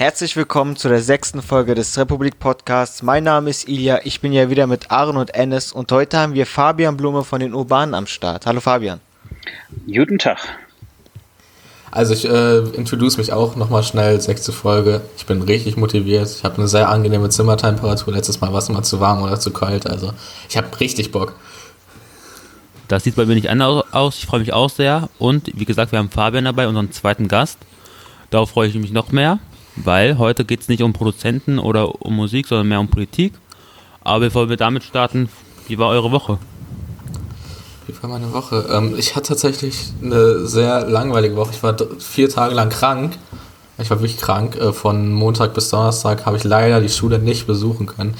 Herzlich willkommen zu der sechsten Folge des Republik Podcasts. Mein Name ist Ilja, ich bin ja wieder mit Aaron und Ennis und heute haben wir Fabian Blume von den Urbanen am Start. Hallo Fabian. Guten Tag. Also ich äh, introduce mich auch nochmal schnell, sechste Folge. Ich bin richtig motiviert. Ich habe eine sehr angenehme Zimmertemperatur. Letztes Mal war es immer zu warm oder zu kalt. Also ich habe richtig Bock. Das sieht bei mir nicht anders aus. Ich freue mich auch sehr. Und wie gesagt, wir haben Fabian dabei, unseren zweiten Gast. Darauf freue ich mich noch mehr, weil heute geht es nicht um Produzenten oder um Musik, sondern mehr um Politik. Aber bevor wir damit starten, wie war eure Woche? Wie war meine Woche? Ähm, ich hatte tatsächlich eine sehr langweilige Woche. Ich war vier Tage lang krank. Ich war wirklich krank. Äh, von Montag bis Donnerstag habe ich leider die Schule nicht besuchen können.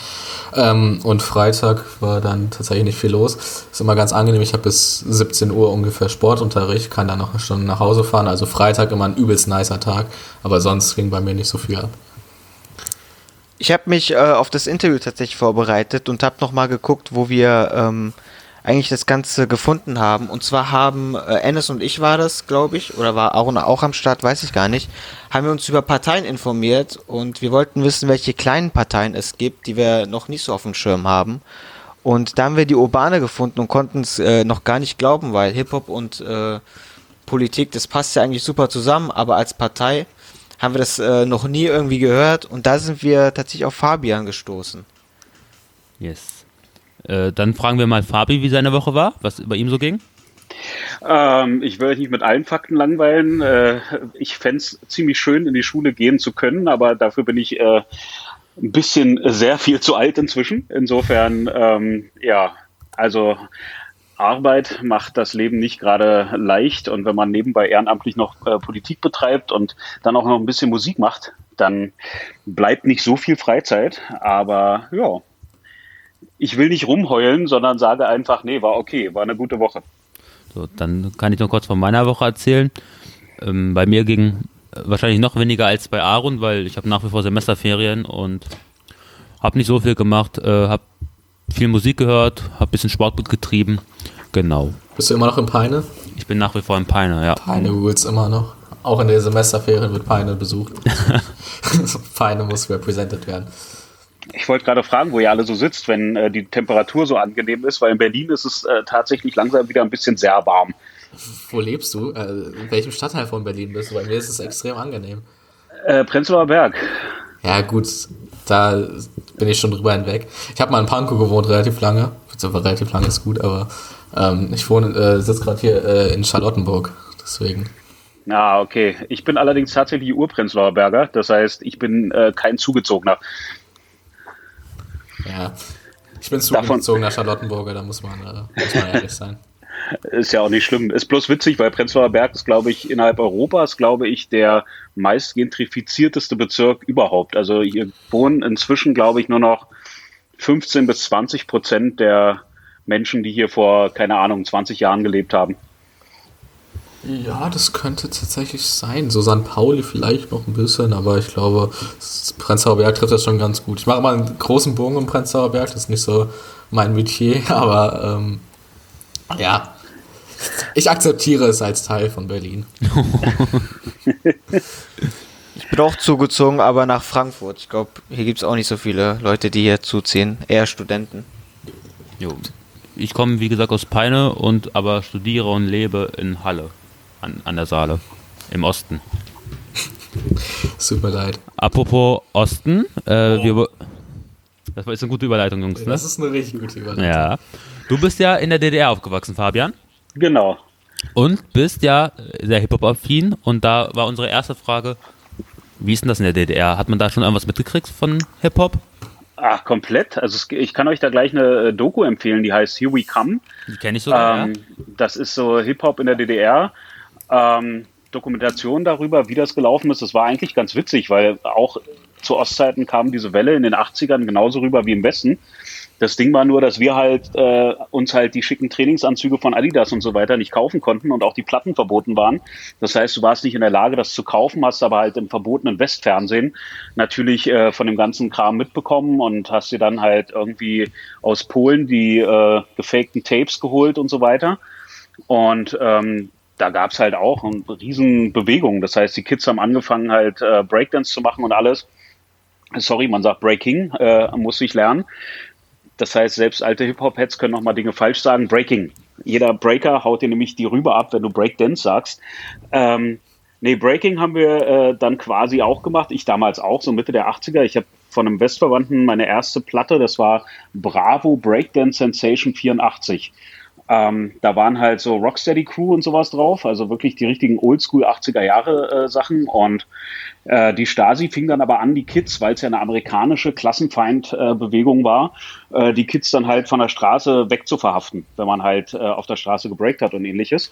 Ähm, und Freitag war dann tatsächlich nicht viel los. Ist immer ganz angenehm. Ich habe bis 17 Uhr ungefähr Sportunterricht, kann dann noch eine Stunde nach Hause fahren. Also Freitag immer ein übelst nicer Tag. Aber sonst ging bei mir nicht so viel ab. Ich habe mich äh, auf das Interview tatsächlich vorbereitet und habe nochmal geguckt, wo wir ähm, eigentlich das Ganze gefunden haben. Und zwar haben äh, Ennis und ich war das, glaube ich, oder war Aaron auch am Start, weiß ich gar nicht, haben wir uns über Parteien informiert und wir wollten wissen, welche kleinen Parteien es gibt, die wir noch nicht so auf dem Schirm haben. Und da haben wir die Urbane gefunden und konnten es äh, noch gar nicht glauben, weil Hip-Hop und äh, Politik, das passt ja eigentlich super zusammen, aber als Partei haben wir das äh, noch nie irgendwie gehört und da sind wir tatsächlich auf Fabian gestoßen. Yes. Äh, dann fragen wir mal Fabi, wie seine Woche war, was bei ihm so ging. Ähm, ich will euch nicht mit allen Fakten langweilen. Äh, ich fände es ziemlich schön, in die Schule gehen zu können, aber dafür bin ich äh, ein bisschen sehr viel zu alt inzwischen. Insofern, ähm, ja, also Arbeit macht das Leben nicht gerade leicht und wenn man nebenbei ehrenamtlich noch äh, Politik betreibt und dann auch noch ein bisschen Musik macht, dann bleibt nicht so viel Freizeit. Aber ja, ich will nicht rumheulen, sondern sage einfach, nee, war okay, war eine gute Woche. So, dann kann ich noch kurz von meiner Woche erzählen. Ähm, bei mir ging wahrscheinlich noch weniger als bei Aaron, weil ich habe nach wie vor Semesterferien und habe nicht so viel gemacht, äh, habe viel Musik gehört, habe ein bisschen Sport getrieben. Genau. Bist du immer noch in Peine? Ich bin nach wie vor in Peine, ja. Peine Rules immer noch. Auch in der Semesterferien wird Peine besucht. Peine muss represented werden. Ich wollte gerade fragen, wo ihr alle so sitzt, wenn äh, die Temperatur so angenehm ist, weil in Berlin ist es äh, tatsächlich langsam wieder ein bisschen sehr warm. Wo lebst du? Äh, in welchem Stadtteil von Berlin bist du? Bei mir ist es extrem angenehm. Äh, Prenzlauer Berg. Ja, gut, da bin ich schon drüber hinweg. Ich habe mal in Pankow gewohnt, relativ lange. Relativ lange ist gut, aber ähm, ich wohne, äh, sitze gerade hier äh, in Charlottenburg, deswegen. Ah, okay. Ich bin allerdings tatsächlich Urprenzlauer Berger, das heißt, ich bin äh, kein Zugezogener. Ja, ich bin zugezogen nach Charlottenburger, da muss man, äh, muss man ehrlich sein. Ist ja auch nicht schlimm. Ist bloß witzig, weil Prenzlauer Berg ist, glaube ich, innerhalb Europas, glaube ich, der meist gentrifizierteste Bezirk überhaupt. Also hier wohnen inzwischen, glaube ich, nur noch 15 bis 20 Prozent der Menschen, die hier vor, keine Ahnung, 20 Jahren gelebt haben. Ja, das könnte tatsächlich sein. So St. Pauli vielleicht noch ein bisschen, aber ich glaube, Prenzlauer Berg trifft das schon ganz gut. Ich mache mal einen großen Bogen um Prenzlauer Berg, das ist nicht so mein Metier, aber ähm, ja, ich akzeptiere es als Teil von Berlin. ich bin auch zugezogen, aber nach Frankfurt. Ich glaube, hier gibt es auch nicht so viele Leute, die hier zuziehen, eher Studenten. Jo. Ich komme, wie gesagt, aus Peine und aber studiere und lebe in Halle an, an der Saale im Osten. Es mir leid. Apropos Osten, äh, oh. wir, das war jetzt eine gute Überleitung, Jungs. Ne? Das ist eine richtig gute Überleitung. Ja. Du bist ja in der DDR aufgewachsen, Fabian. Genau. Und bist ja sehr Hip-Hop-affin. Und da war unsere erste Frage: Wie ist denn das in der DDR? Hat man da schon irgendwas mitgekriegt von Hip-Hop? Ach, komplett. Also ich kann euch da gleich eine äh, Doku empfehlen, die heißt Here We Come. Die kenne ich sogar. Ähm, ja. Das ist so Hip-Hop in der DDR ähm, Dokumentation darüber, wie das gelaufen ist. Das war eigentlich ganz witzig, weil auch zu Ostzeiten kam diese Welle in den 80ern genauso rüber wie im Westen. Das Ding war nur, dass wir halt äh, uns halt die schicken Trainingsanzüge von Adidas und so weiter nicht kaufen konnten und auch die Platten verboten waren. Das heißt, du warst nicht in der Lage, das zu kaufen, hast aber halt im verbotenen Westfernsehen natürlich äh, von dem ganzen Kram mitbekommen und hast dir dann halt irgendwie aus Polen die äh, gefakten Tapes geholt und so weiter. Und ähm, da gab es halt auch eine riesen Bewegung. Das heißt, die Kids haben angefangen halt äh, Breakdance zu machen und alles. Sorry, man sagt Breaking, äh, muss ich lernen. Das heißt, selbst alte Hip-Hop-Heads können noch mal Dinge falsch sagen. Breaking. Jeder Breaker haut dir nämlich die rüber ab, wenn du Breakdance sagst. Ähm, nee, Breaking haben wir äh, dann quasi auch gemacht. Ich damals auch, so Mitte der 80er. Ich habe von einem Westverwandten meine erste Platte, das war Bravo Breakdance Sensation 84. Ähm, da waren halt so Rocksteady Crew und sowas drauf, also wirklich die richtigen Oldschool 80er Jahre äh, Sachen. Und äh, die Stasi fing dann aber an, die Kids, weil es ja eine amerikanische Klassenfeindbewegung äh, war, äh, die Kids dann halt von der Straße wegzuverhaften, wenn man halt äh, auf der Straße gebreakt hat und ähnliches.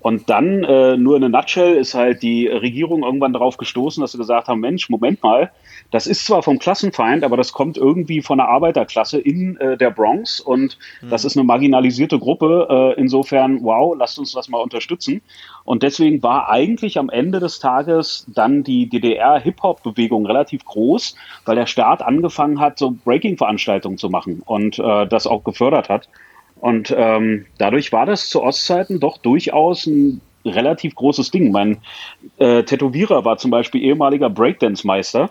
Und dann, äh, nur in a nutshell, ist halt die Regierung irgendwann darauf gestoßen, dass sie gesagt haben, Mensch, Moment mal, das ist zwar vom Klassenfeind, aber das kommt irgendwie von der Arbeiterklasse in äh, der Bronx und mhm. das ist eine marginalisierte Gruppe. Äh, insofern, wow, lasst uns das mal unterstützen. Und deswegen war eigentlich am Ende des Tages dann die DDR-Hip-Hop-Bewegung relativ groß, weil der Staat angefangen hat, so Breaking-Veranstaltungen zu machen und äh, das auch gefördert hat. Und ähm, dadurch war das zu Ostzeiten doch durchaus ein relativ großes Ding. Mein äh, Tätowierer war zum Beispiel ehemaliger Breakdance-Meister.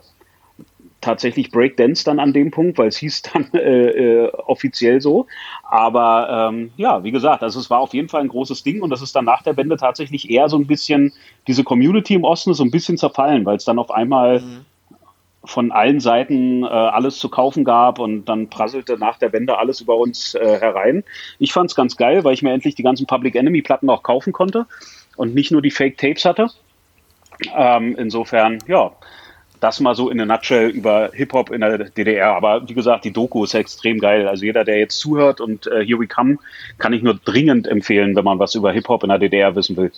Tatsächlich Breakdance dann an dem Punkt, weil es hieß dann äh, äh, offiziell so. Aber ähm, ja, wie gesagt, also es war auf jeden Fall ein großes Ding und das ist dann nach der Wende tatsächlich eher so ein bisschen, diese Community im Osten ist so ein bisschen zerfallen, weil es dann auf einmal mhm von allen Seiten äh, alles zu kaufen gab und dann prasselte nach der Wende alles über uns äh, herein. Ich fand es ganz geil, weil ich mir endlich die ganzen Public Enemy Platten auch kaufen konnte und nicht nur die Fake Tapes hatte. Ähm, insofern, ja, das mal so in a nutshell über Hip-Hop in der DDR. Aber wie gesagt, die Doku ist extrem geil. Also jeder, der jetzt zuhört und äh, Here We Come, kann ich nur dringend empfehlen, wenn man was über Hip-Hop in der DDR wissen will.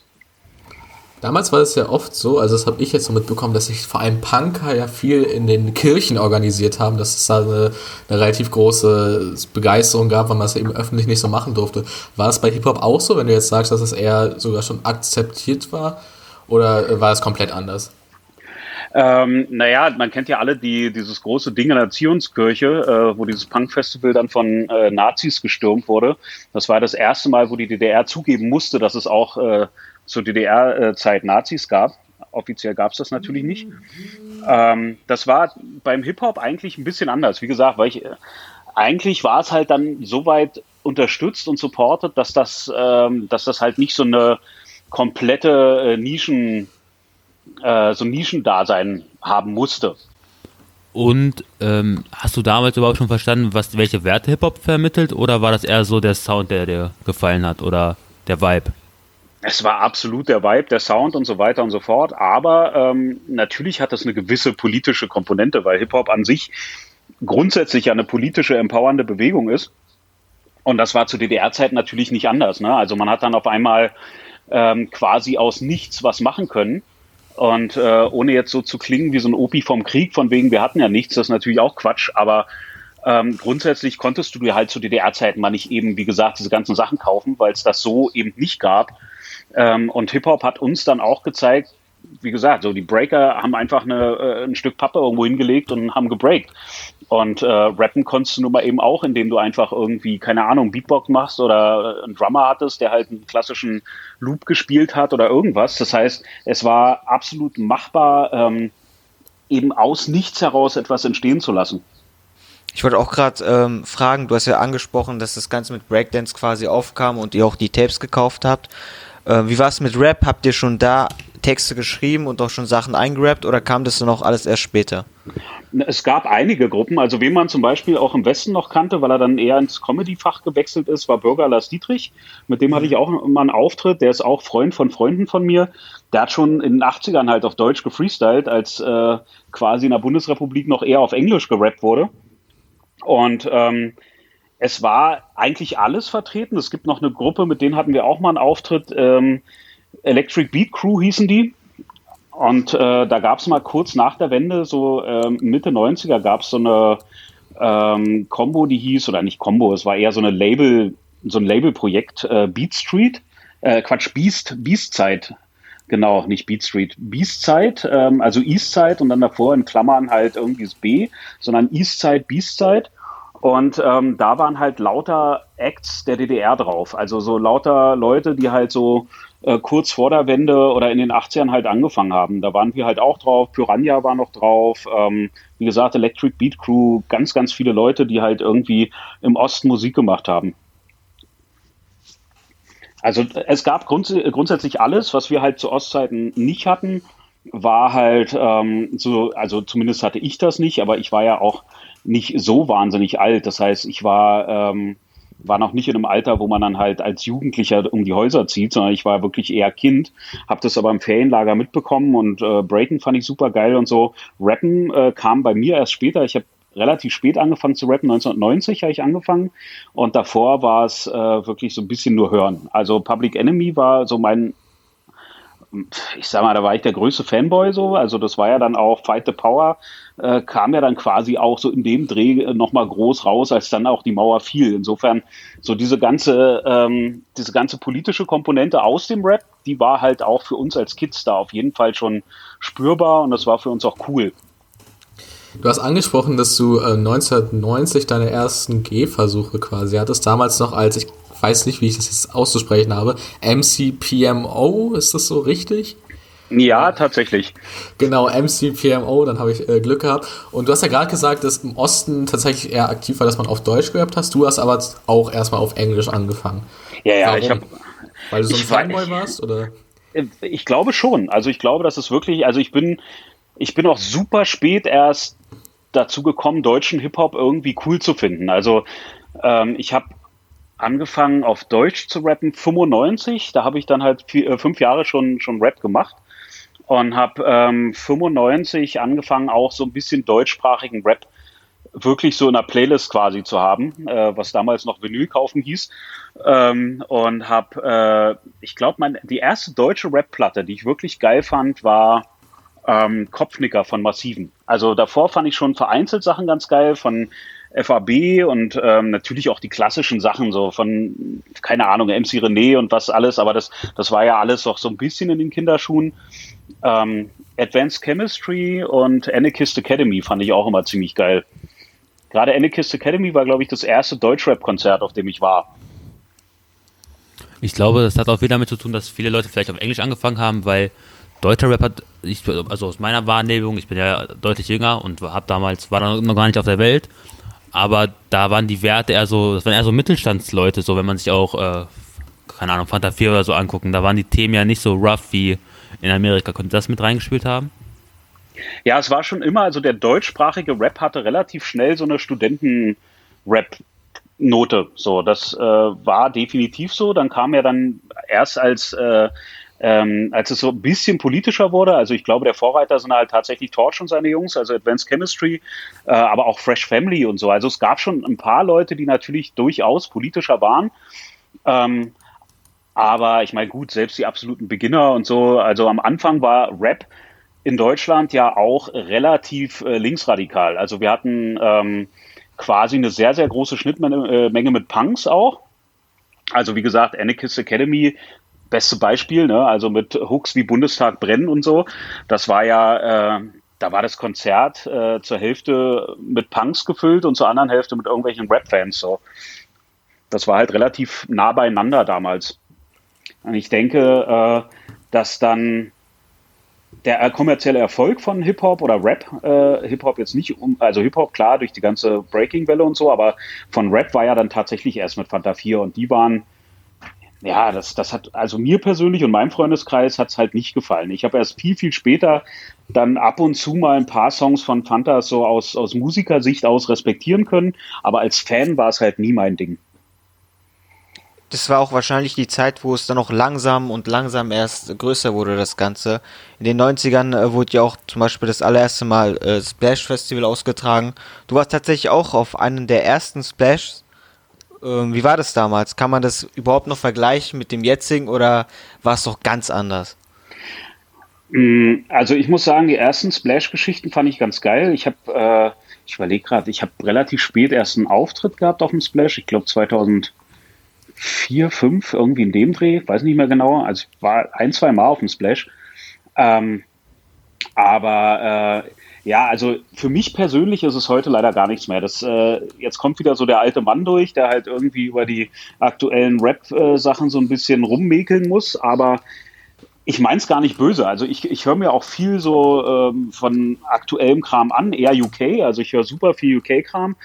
Damals war es ja oft so, also das habe ich jetzt so mitbekommen, dass sich vor allem Punker ja viel in den Kirchen organisiert haben, dass es da eine, eine relativ große Begeisterung gab, weil man es eben öffentlich nicht so machen durfte. War es bei Hip-Hop auch so, wenn du jetzt sagst, dass es eher sogar schon akzeptiert war? Oder war es komplett anders? Ähm, naja, man kennt ja alle die, dieses große Ding in der Zionskirche, äh, wo dieses Punk-Festival dann von äh, Nazis gestürmt wurde. Das war das erste Mal, wo die DDR zugeben musste, dass es auch äh, zur DDR-Zeit Nazis gab. Offiziell gab es das natürlich nicht. Ähm, das war beim Hip-Hop eigentlich ein bisschen anders. Wie gesagt, weil ich, äh, eigentlich war es halt dann so weit unterstützt und supportet, dass das, ähm, dass das halt nicht so eine komplette äh, Nischen, äh, so Nischendasein haben musste. Und ähm, hast du damals überhaupt schon verstanden, was welche Werte Hip-Hop vermittelt, oder war das eher so der Sound, der dir gefallen hat, oder der Vibe? es war absolut der Vibe, der Sound und so weiter und so fort. Aber ähm, natürlich hat das eine gewisse politische Komponente, weil Hip-Hop an sich grundsätzlich eine politische, empowernde Bewegung ist. Und das war zu DDR-Zeiten natürlich nicht anders. Ne? Also man hat dann auf einmal ähm, quasi aus nichts was machen können. Und äh, ohne jetzt so zu klingen wie so ein Opi vom Krieg, von wegen, wir hatten ja nichts, das ist natürlich auch Quatsch, aber ähm, grundsätzlich konntest du dir halt zu DDR-Zeiten mal nicht eben, wie gesagt, diese ganzen Sachen kaufen, weil es das so eben nicht gab. Ähm, und Hip-Hop hat uns dann auch gezeigt, wie gesagt, so die Breaker haben einfach eine, äh, ein Stück Pappe irgendwo hingelegt und haben gebreakt. Und äh, rappen konntest du nun mal eben auch, indem du einfach irgendwie, keine Ahnung, Beatbox machst oder einen Drummer hattest, der halt einen klassischen Loop gespielt hat oder irgendwas. Das heißt, es war absolut machbar, ähm, eben aus nichts heraus etwas entstehen zu lassen. Ich wollte auch gerade ähm, fragen, du hast ja angesprochen, dass das Ganze mit Breakdance quasi aufkam und ihr auch die Tapes gekauft habt. Äh, wie war es mit Rap? Habt ihr schon da Texte geschrieben und auch schon Sachen eingerappt oder kam das dann auch alles erst später? Es gab einige Gruppen, also wen man zum Beispiel auch im Westen noch kannte, weil er dann eher ins Comedy-Fach gewechselt ist, war Bürger Lars Dietrich. Mit dem hatte ich auch mal einen Auftritt, der ist auch Freund von Freunden von mir. Der hat schon in den 80ern halt auf Deutsch gefreestylt, als äh, quasi in der Bundesrepublik noch eher auf Englisch gerappt wurde. Und ähm, es war eigentlich alles vertreten. Es gibt noch eine Gruppe, mit denen hatten wir auch mal einen Auftritt. Ähm, Electric Beat Crew hießen die. Und äh, da gab es mal kurz nach der Wende, so ähm, Mitte 90er, gab es so eine ähm, Combo, die hieß, oder nicht Combo, es war eher so eine Label, so ein Labelprojekt, äh, Beat Street, äh, Quatsch, Beast, Beastzeit, genau, nicht Beat Street, Beastzeit, ähm, also Eastside und dann davor in Klammern halt irgendwie das B, sondern Eastside, Beastzeit. Und ähm, da waren halt lauter Acts der DDR drauf. Also so lauter Leute, die halt so äh, kurz vor der Wende oder in den 80ern halt angefangen haben. Da waren wir halt auch drauf, Piranha war noch drauf, ähm, wie gesagt, Electric Beat Crew, ganz, ganz viele Leute, die halt irgendwie im Osten Musik gemacht haben. Also es gab grunds grundsätzlich alles, was wir halt zu Ostzeiten nicht hatten, war halt ähm, so, also zumindest hatte ich das nicht, aber ich war ja auch nicht so wahnsinnig alt. Das heißt, ich war ähm, war noch nicht in einem Alter, wo man dann halt als Jugendlicher um die Häuser zieht, sondern ich war wirklich eher Kind, habe das aber im Ferienlager mitbekommen und äh, Breaken fand ich super geil und so. Rappen äh, kam bei mir erst später. Ich habe relativ spät angefangen zu rappen, 1990 habe ich angefangen und davor war es äh, wirklich so ein bisschen nur hören. Also Public Enemy war so mein ich sag mal, da war ich der größte Fanboy so. Also das war ja dann auch Fight the Power, äh, kam ja dann quasi auch so in dem Dreh äh, nochmal groß raus, als dann auch die Mauer fiel. Insofern, so diese ganze, ähm, diese ganze politische Komponente aus dem Rap, die war halt auch für uns als Kids da auf jeden Fall schon spürbar und das war für uns auch cool. Du hast angesprochen, dass du äh, 1990 deine ersten Gehversuche quasi hattest. Damals noch als, ich weiß nicht, wie ich das jetzt auszusprechen habe, MCPMO, ist das so richtig? Ja, tatsächlich. Genau, MCPMO, dann habe ich äh, Glück gehabt. Und du hast ja gerade gesagt, dass im Osten tatsächlich eher aktiv war, dass man auf Deutsch gerappt hast. Du hast aber auch erstmal auf Englisch angefangen. Ja, ja, Warum? ich habe. Weil du so ein Fanboy warst, oder? Äh, ich glaube schon. Also ich glaube, dass es wirklich, also ich bin, ich bin auch super spät erst dazu gekommen, deutschen Hip-Hop irgendwie cool zu finden. Also ähm, ich habe angefangen auf Deutsch zu rappen 95. Da habe ich dann halt vier, äh, fünf Jahre schon, schon Rap gemacht und habe ähm, 95 angefangen auch so ein bisschen deutschsprachigen Rap wirklich so in einer Playlist quasi zu haben, äh, was damals noch Vinyl kaufen hieß. Ähm, und habe, äh, ich glaube, die erste deutsche Rap-Platte, die ich wirklich geil fand, war ähm, Kopfnicker von Massiven. Also davor fand ich schon vereinzelt Sachen ganz geil von FAB und ähm, natürlich auch die klassischen Sachen so von, keine Ahnung, MC René und was alles, aber das, das war ja alles doch so ein bisschen in den Kinderschuhen. Ähm, Advanced Chemistry und Anarchist Academy fand ich auch immer ziemlich geil. Gerade Anarchist Academy war, glaube ich, das erste Deutschrap-Konzert, auf dem ich war. Ich glaube, das hat auch viel damit zu tun, dass viele Leute vielleicht auf Englisch angefangen haben, weil deutscher Rap hat, ich, also aus meiner Wahrnehmung, ich bin ja deutlich jünger und hab damals, war noch gar nicht auf der Welt, aber da waren die Werte eher so, das waren eher so Mittelstandsleute, so wenn man sich auch, äh, keine Ahnung, Fanta 4 oder so angucken, da waren die Themen ja nicht so rough wie in Amerika. Könnte das mit reingespielt haben? Ja, es war schon immer, also der deutschsprachige Rap hatte relativ schnell so eine Studenten-Rap- Note. So, das äh, war definitiv so. Dann kam ja dann erst als äh, ähm, als es so ein bisschen politischer wurde, also ich glaube, der Vorreiter sind halt tatsächlich Torch und seine Jungs, also Advanced Chemistry, äh, aber auch Fresh Family und so. Also es gab schon ein paar Leute, die natürlich durchaus politischer waren. Ähm, aber ich meine, gut, selbst die absoluten Beginner und so, also am Anfang war Rap in Deutschland ja auch relativ äh, linksradikal. Also wir hatten ähm, quasi eine sehr, sehr große Schnittmenge äh, mit Punks auch. Also wie gesagt, Anarchist Academy beste Beispiel, ne? also mit Hooks wie Bundestag brennen und so. Das war ja, äh, da war das Konzert äh, zur Hälfte mit Punks gefüllt und zur anderen Hälfte mit irgendwelchen Rap-Fans. So. Das war halt relativ nah beieinander damals. Und ich denke, äh, dass dann der kommerzielle Erfolg von Hip-Hop oder Rap, äh, Hip-Hop jetzt nicht, um, also Hip-Hop klar durch die ganze Breaking-Welle und so, aber von Rap war ja dann tatsächlich erst mit Fanta 4 und die waren ja, das, das hat, also mir persönlich und meinem Freundeskreis hat es halt nicht gefallen. Ich habe erst viel, viel später dann ab und zu mal ein paar Songs von Fanta so aus, aus Musikersicht aus respektieren können, aber als Fan war es halt nie mein Ding. Das war auch wahrscheinlich die Zeit, wo es dann auch langsam und langsam erst größer wurde, das Ganze. In den 90ern äh, wurde ja auch zum Beispiel das allererste Mal äh, Splash Festival ausgetragen. Du warst tatsächlich auch auf einem der ersten Splash wie war das damals? Kann man das überhaupt noch vergleichen mit dem jetzigen oder war es doch ganz anders? Mm, also ich muss sagen, die ersten Splash-Geschichten fand ich ganz geil. Ich habe, äh, ich überlege gerade, ich habe relativ spät erst einen Auftritt gehabt auf dem Splash. Ich glaube 2004, 2005, irgendwie in dem Dreh, weiß nicht mehr genau. Also ich war ein, zwei Mal auf dem Splash. Ähm, aber äh, Ja, also für mich persönlich ist es heute leider gar nichts mehr. Das, äh, jetzt kommt wieder so der alte Mann durch, der halt irgendwie über die aktuellen Rap-Sachen äh, so ein bisschen rummäkeln muss, aber ich meine es gar nicht böse. Also ich, ich höre mir auch viel so ähm, von aktuellem Kram an, eher UK. Also ich höre super viel UK-Kram,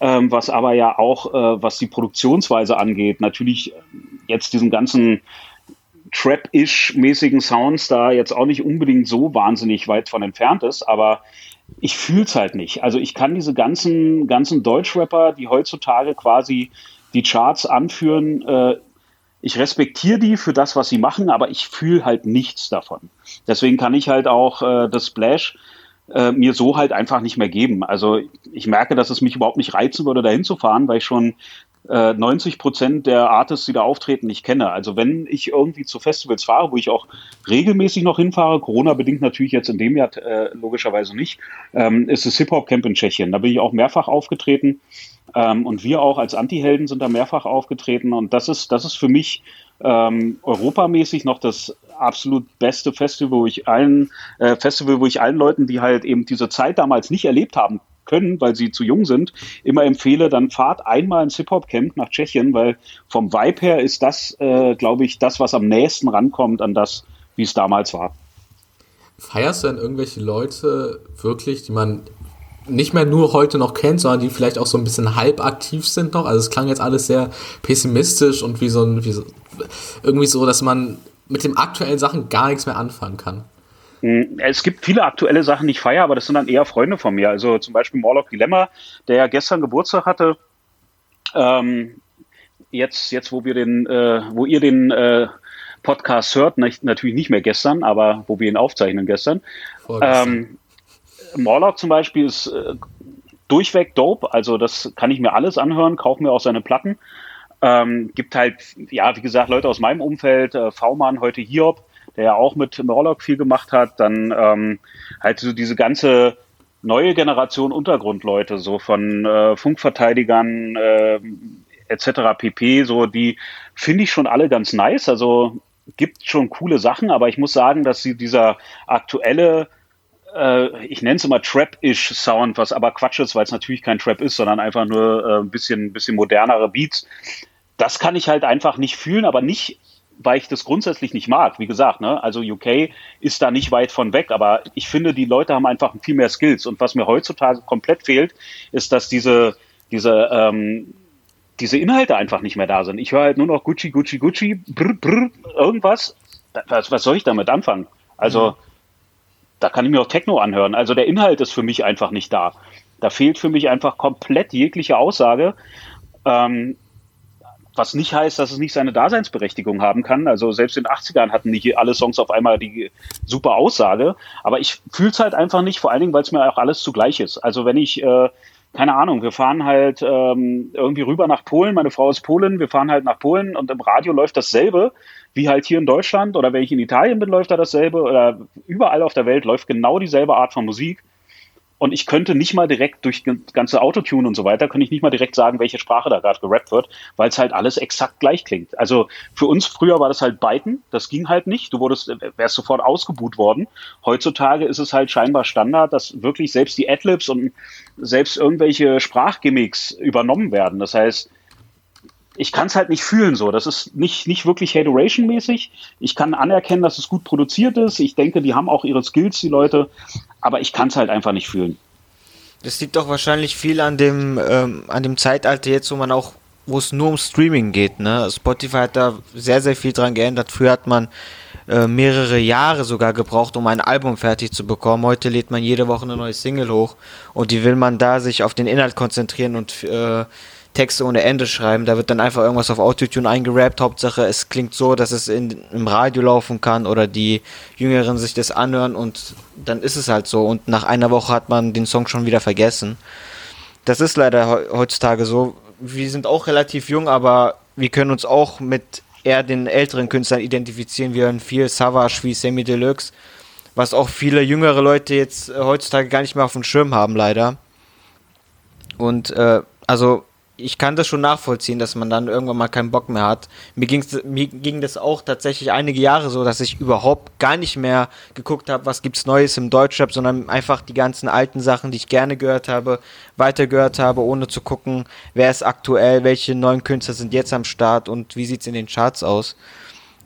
ähm, was aber ja auch, äh, was die Produktionsweise angeht, natürlich jetzt diesen ganzen Trap-ish-mäßigen Sounds da jetzt auch nicht unbedingt so wahnsinnig weit von entfernt ist, aber ich fühle es halt nicht. Also ich kann diese ganzen, ganzen Deutschrapper, die heutzutage quasi die Charts anführen, äh, ich respektiere die für das, was sie machen, aber ich fühle halt nichts davon. Deswegen kann ich halt auch äh, das Splash äh, mir so halt einfach nicht mehr geben. Also ich merke, dass es mich überhaupt nicht reizen würde, dahin zu fahren, weil ich schon 90 äh, Prozent der Artists, die da auftreten, nicht kenne. Also wenn ich irgendwie zu Festivals fahre, wo ich auch regelmäßig noch hinfahre, Corona-bedingt natürlich jetzt in dem Jahr äh, logischerweise nicht, ähm, ist das Hip-Hop-Camp in Tschechien. Da bin ich auch mehrfach aufgetreten ähm, und wir auch als Anti-Helden sind da mehrfach aufgetreten und das ist, das ist für mich ähm, europamäßig noch das absolut beste Festival, wo ich allen äh, Festival, wo ich allen Leuten, die halt eben diese Zeit damals nicht erlebt haben, können, weil sie zu jung sind, immer empfehle, dann fahrt einmal ins Hip-Hop-Camp nach Tschechien, weil vom Vibe her ist das, äh, glaube ich, das, was am nächsten rankommt an das, wie es damals war. Feierst du denn irgendwelche Leute wirklich, die man nicht mehr nur heute noch kennt, sondern die vielleicht auch so ein bisschen halb aktiv sind noch? Also es klang jetzt alles sehr pessimistisch und wie so ein, wie so, irgendwie so, dass man mit den aktuellen Sachen gar nichts mehr anfangen kann. Hm, es gibt viele aktuelle Sachen, die ich feiere, aber das sind dann eher Freunde von mir. Also zum Beispiel Morlock Dilemma, der ja gestern Geburtstag hatte. Ähm, jetzt, jetzt, wo wir den, äh, wo ihr den äh, Podcast hört, nicht, natürlich nicht mehr gestern, aber wo wir ihn aufzeichnen gestern. Ähm, Morlock zum Beispiel ist äh, durchweg dope, also das kann ich mir alles anhören, kaufe mir auch seine Platten. Ähm, gibt halt, ja, wie gesagt, Leute aus meinem Umfeld, äh, V-Mann, heute Hiob, der ja auch mit Morlock viel gemacht hat, dann ähm, halt so diese ganze neue Generation Untergrundleute, so von äh, Funkverteidigern äh, etc. pp, so die finde ich schon alle ganz nice. Also gibt schon coole Sachen, aber ich muss sagen, dass sie dieser aktuelle äh, ich nenne es immer Trap-ish Sound, was aber Quatsch ist, weil es natürlich kein Trap ist, sondern einfach nur äh, ein bisschen, bisschen modernere Beats. Das kann ich halt einfach nicht fühlen, aber nicht weil ich das grundsätzlich nicht mag. Wie gesagt, ne, also UK ist da nicht weit von weg, aber ich finde, die Leute haben einfach viel mehr Skills. Und was mir heutzutage komplett fehlt, ist, dass diese, diese, ähm, diese Inhalte einfach nicht mehr da sind. Ich höre halt nur noch Gucci, Gucci, Gucci, brr, brr, irgendwas. Was, was soll ich damit anfangen? Also, mhm. da kann ich mir auch Techno anhören. Also der Inhalt ist für mich einfach nicht da. Da fehlt für mich einfach komplett jegliche Aussage. Ähm, was nicht heißt, dass es nicht seine Daseinsberechtigung haben kann. Also selbst in den 80ern hatten nicht alle Songs auf einmal die super Aussage. Aber ich fühle es halt einfach nicht, vor allen Dingen, weil es mir auch alles zugleich ist. Also wenn ich, äh, keine Ahnung, wir fahren halt ähm, irgendwie rüber nach Polen, meine Frau ist Polin, wir fahren halt nach Polen und im Radio läuft dasselbe, wie halt hier in Deutschland oder wenn ich in Italien bin, läuft da dasselbe oder überall auf der Welt läuft genau dieselbe Art von Musik. Und ich könnte nicht mal direkt durch ganze Autotune und so weiter, könnte ich nicht mal direkt sagen, welche Sprache da gerade gerappt wird, weil es halt alles exakt gleich klingt. Also für uns früher war das halt Byten, das ging halt nicht. Du wurdest, äh, wärst sofort ausgebuht worden. Heutzutage ist es halt scheinbar Standard, dass wirklich selbst die Adlibs und selbst irgendwelche Sprachgimmicks übernommen werden. Das heißt, ich kann es halt nicht fühlen so. Das ist nicht, nicht wirklich Hateration-mäßig. Ich kann anerkennen, dass es gut produziert ist. Ich denke, die haben auch ihre Skills, die Leute. Aber ich kann es halt einfach nicht fühlen. Das liegt doch wahrscheinlich viel an dem, ähm, an dem Zeitalter jetzt, wo man auch, wo es nur um Streaming geht, ne? Spotify hat da sehr, sehr viel dran geändert. Früher hat man äh, mehrere Jahre sogar gebraucht, um ein Album fertig zu bekommen. Heute lädt man jede Woche eine neue Single hoch und die will man da sich auf den Inhalt konzentrieren und äh, Texte ohne Ende schreiben. Da wird dann einfach irgendwas auf Autotune eingerappt. Hauptsache, es klingt so, dass es in, im Radio laufen kann oder die Jüngeren sich das anhören und dann ist es halt so. Und nach einer Woche hat man den Song schon wieder vergessen. Das ist leider heutzutage so. Wir sind auch relativ jung, aber wir können uns auch mit eher den älteren Künstlern identifizieren. Wir hören viel Savage wie Semi Deluxe, was auch viele jüngere Leute jetzt äh, heutzutage gar nicht mehr auf dem Schirm haben, leider. Und äh, also ich kann das schon nachvollziehen, dass man dann irgendwann mal keinen Bock mehr hat. Mir, ging's, mir ging das auch tatsächlich einige Jahre so, dass ich überhaupt gar nicht mehr geguckt habe, was gibt's Neues im Deutschrap, sondern einfach die ganzen alten Sachen, die ich gerne gehört habe, weitergehört habe, ohne zu gucken, wer ist aktuell, welche neuen Künstler sind jetzt am Start und wie sieht's in den Charts aus.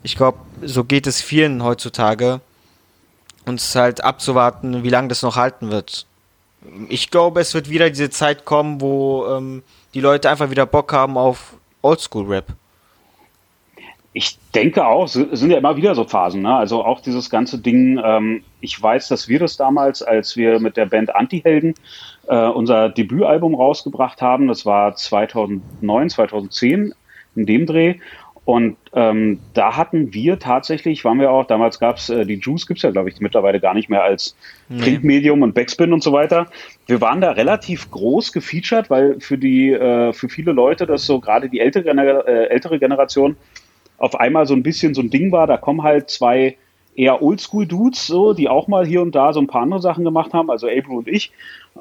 Ich glaube, so geht es vielen heutzutage. Und es ist halt abzuwarten, wie lange das noch halten wird. Ich glaube, es wird wieder diese Zeit kommen, wo ähm, die Leute einfach wieder Bock haben auf Oldschool-Rap. Ich denke auch, es sind ja immer wieder so Phasen. Ne? Also auch dieses ganze Ding, ähm, ich weiß, dass wir das damals, als wir mit der Band Antihelden äh, unser Debütalbum rausgebracht haben, das war 2009, 2010 in dem Dreh. Und ähm, da hatten wir tatsächlich, waren wir auch, damals gab es äh, die Juice, gibt es ja, glaube ich, mittlerweile gar nicht mehr als nee. Printmedium und Backspin und so weiter. Wir waren da relativ groß gefeatured, weil für die, äh, für viele Leute das so gerade die ältere, äh, ältere Generation auf einmal so ein bisschen so ein Ding war. Da kommen halt zwei eher Oldschool-Dudes, so, die auch mal hier und da so ein paar andere Sachen gemacht haben, also April und ich,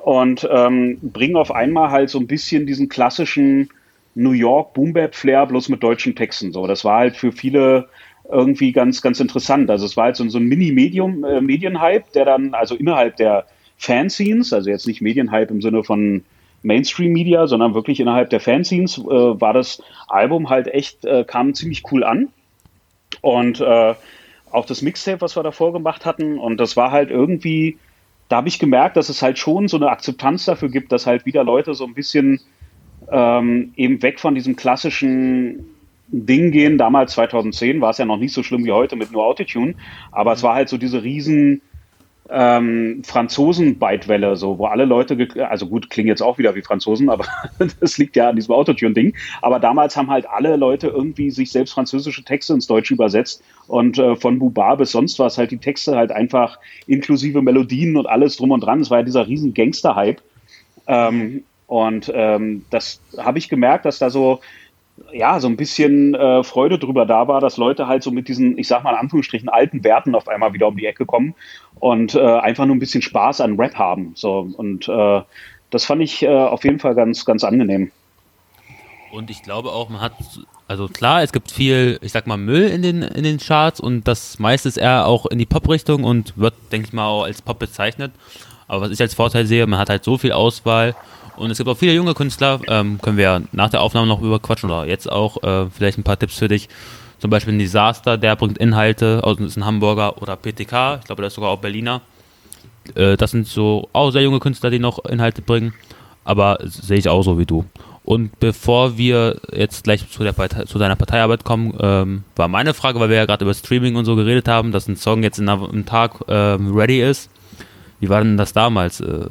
und ähm, bringen auf einmal halt so ein bisschen diesen klassischen New York Boom Bap Flair bloß mit deutschen Texten. So, das war halt für viele irgendwie ganz, ganz interessant. Also es war halt so, so ein Mini-Medium, äh, der dann also innerhalb der Fanscenes, also jetzt nicht Medienhype im Sinne von Mainstream Media, sondern wirklich innerhalb der Fanscenes äh, war das Album halt echt, äh, kam ziemlich cool an. Und äh, auch das Mixtape, was wir davor gemacht hatten, und das war halt irgendwie, da habe ich gemerkt, dass es halt schon so eine Akzeptanz dafür gibt, dass halt wieder Leute so ein bisschen ähm, eben weg von diesem klassischen Ding gehen. Damals 2010 war es ja noch nicht so schlimm wie heute mit nur Autotune, aber es war halt so diese riesen ähm, Franzosen-Beitwelle, so, wo alle Leute, also gut, klingen jetzt auch wieder wie Franzosen, aber das liegt ja an diesem Autotune-Ding. Aber damals haben halt alle Leute irgendwie sich selbst französische Texte ins Deutsche übersetzt und äh, von Bubar bis sonst was halt die Texte halt einfach inklusive Melodien und alles drum und dran. Es war ja dieser riesen Gangster-Hype. Ähm, und ähm, das habe ich gemerkt, dass da so ja, so ein bisschen äh, Freude drüber da war, dass Leute halt so mit diesen, ich sag mal in Anführungsstrichen, alten Werten auf einmal wieder um die Ecke kommen und äh, einfach nur ein bisschen Spaß an Rap haben. So, und äh, das fand ich äh, auf jeden Fall ganz, ganz angenehm. Und ich glaube auch, man hat, also klar, es gibt viel, ich sag mal, Müll in den, in den Charts und das meiste ist eher auch in die Pop-Richtung und wird, denke ich mal, auch als Pop bezeichnet. Aber was ich als Vorteil sehe, man hat halt so viel Auswahl und es gibt auch viele junge Künstler, ähm, können wir ja nach der Aufnahme noch überquatschen oder jetzt auch äh, vielleicht ein paar Tipps für dich. Zum Beispiel ein Disaster, der bringt Inhalte, aus ist ein Hamburger oder PTK, ich glaube, der ist sogar auch Berliner. Äh, das sind so auch sehr junge Künstler, die noch Inhalte bringen, aber sehe ich auch so wie du. Und bevor wir jetzt gleich zu, der Partei, zu deiner Parteiarbeit kommen, ähm, war meine Frage, weil wir ja gerade über Streaming und so geredet haben, dass ein Song jetzt in einem Tag ähm, ready ist. Wie war denn das damals? Äh,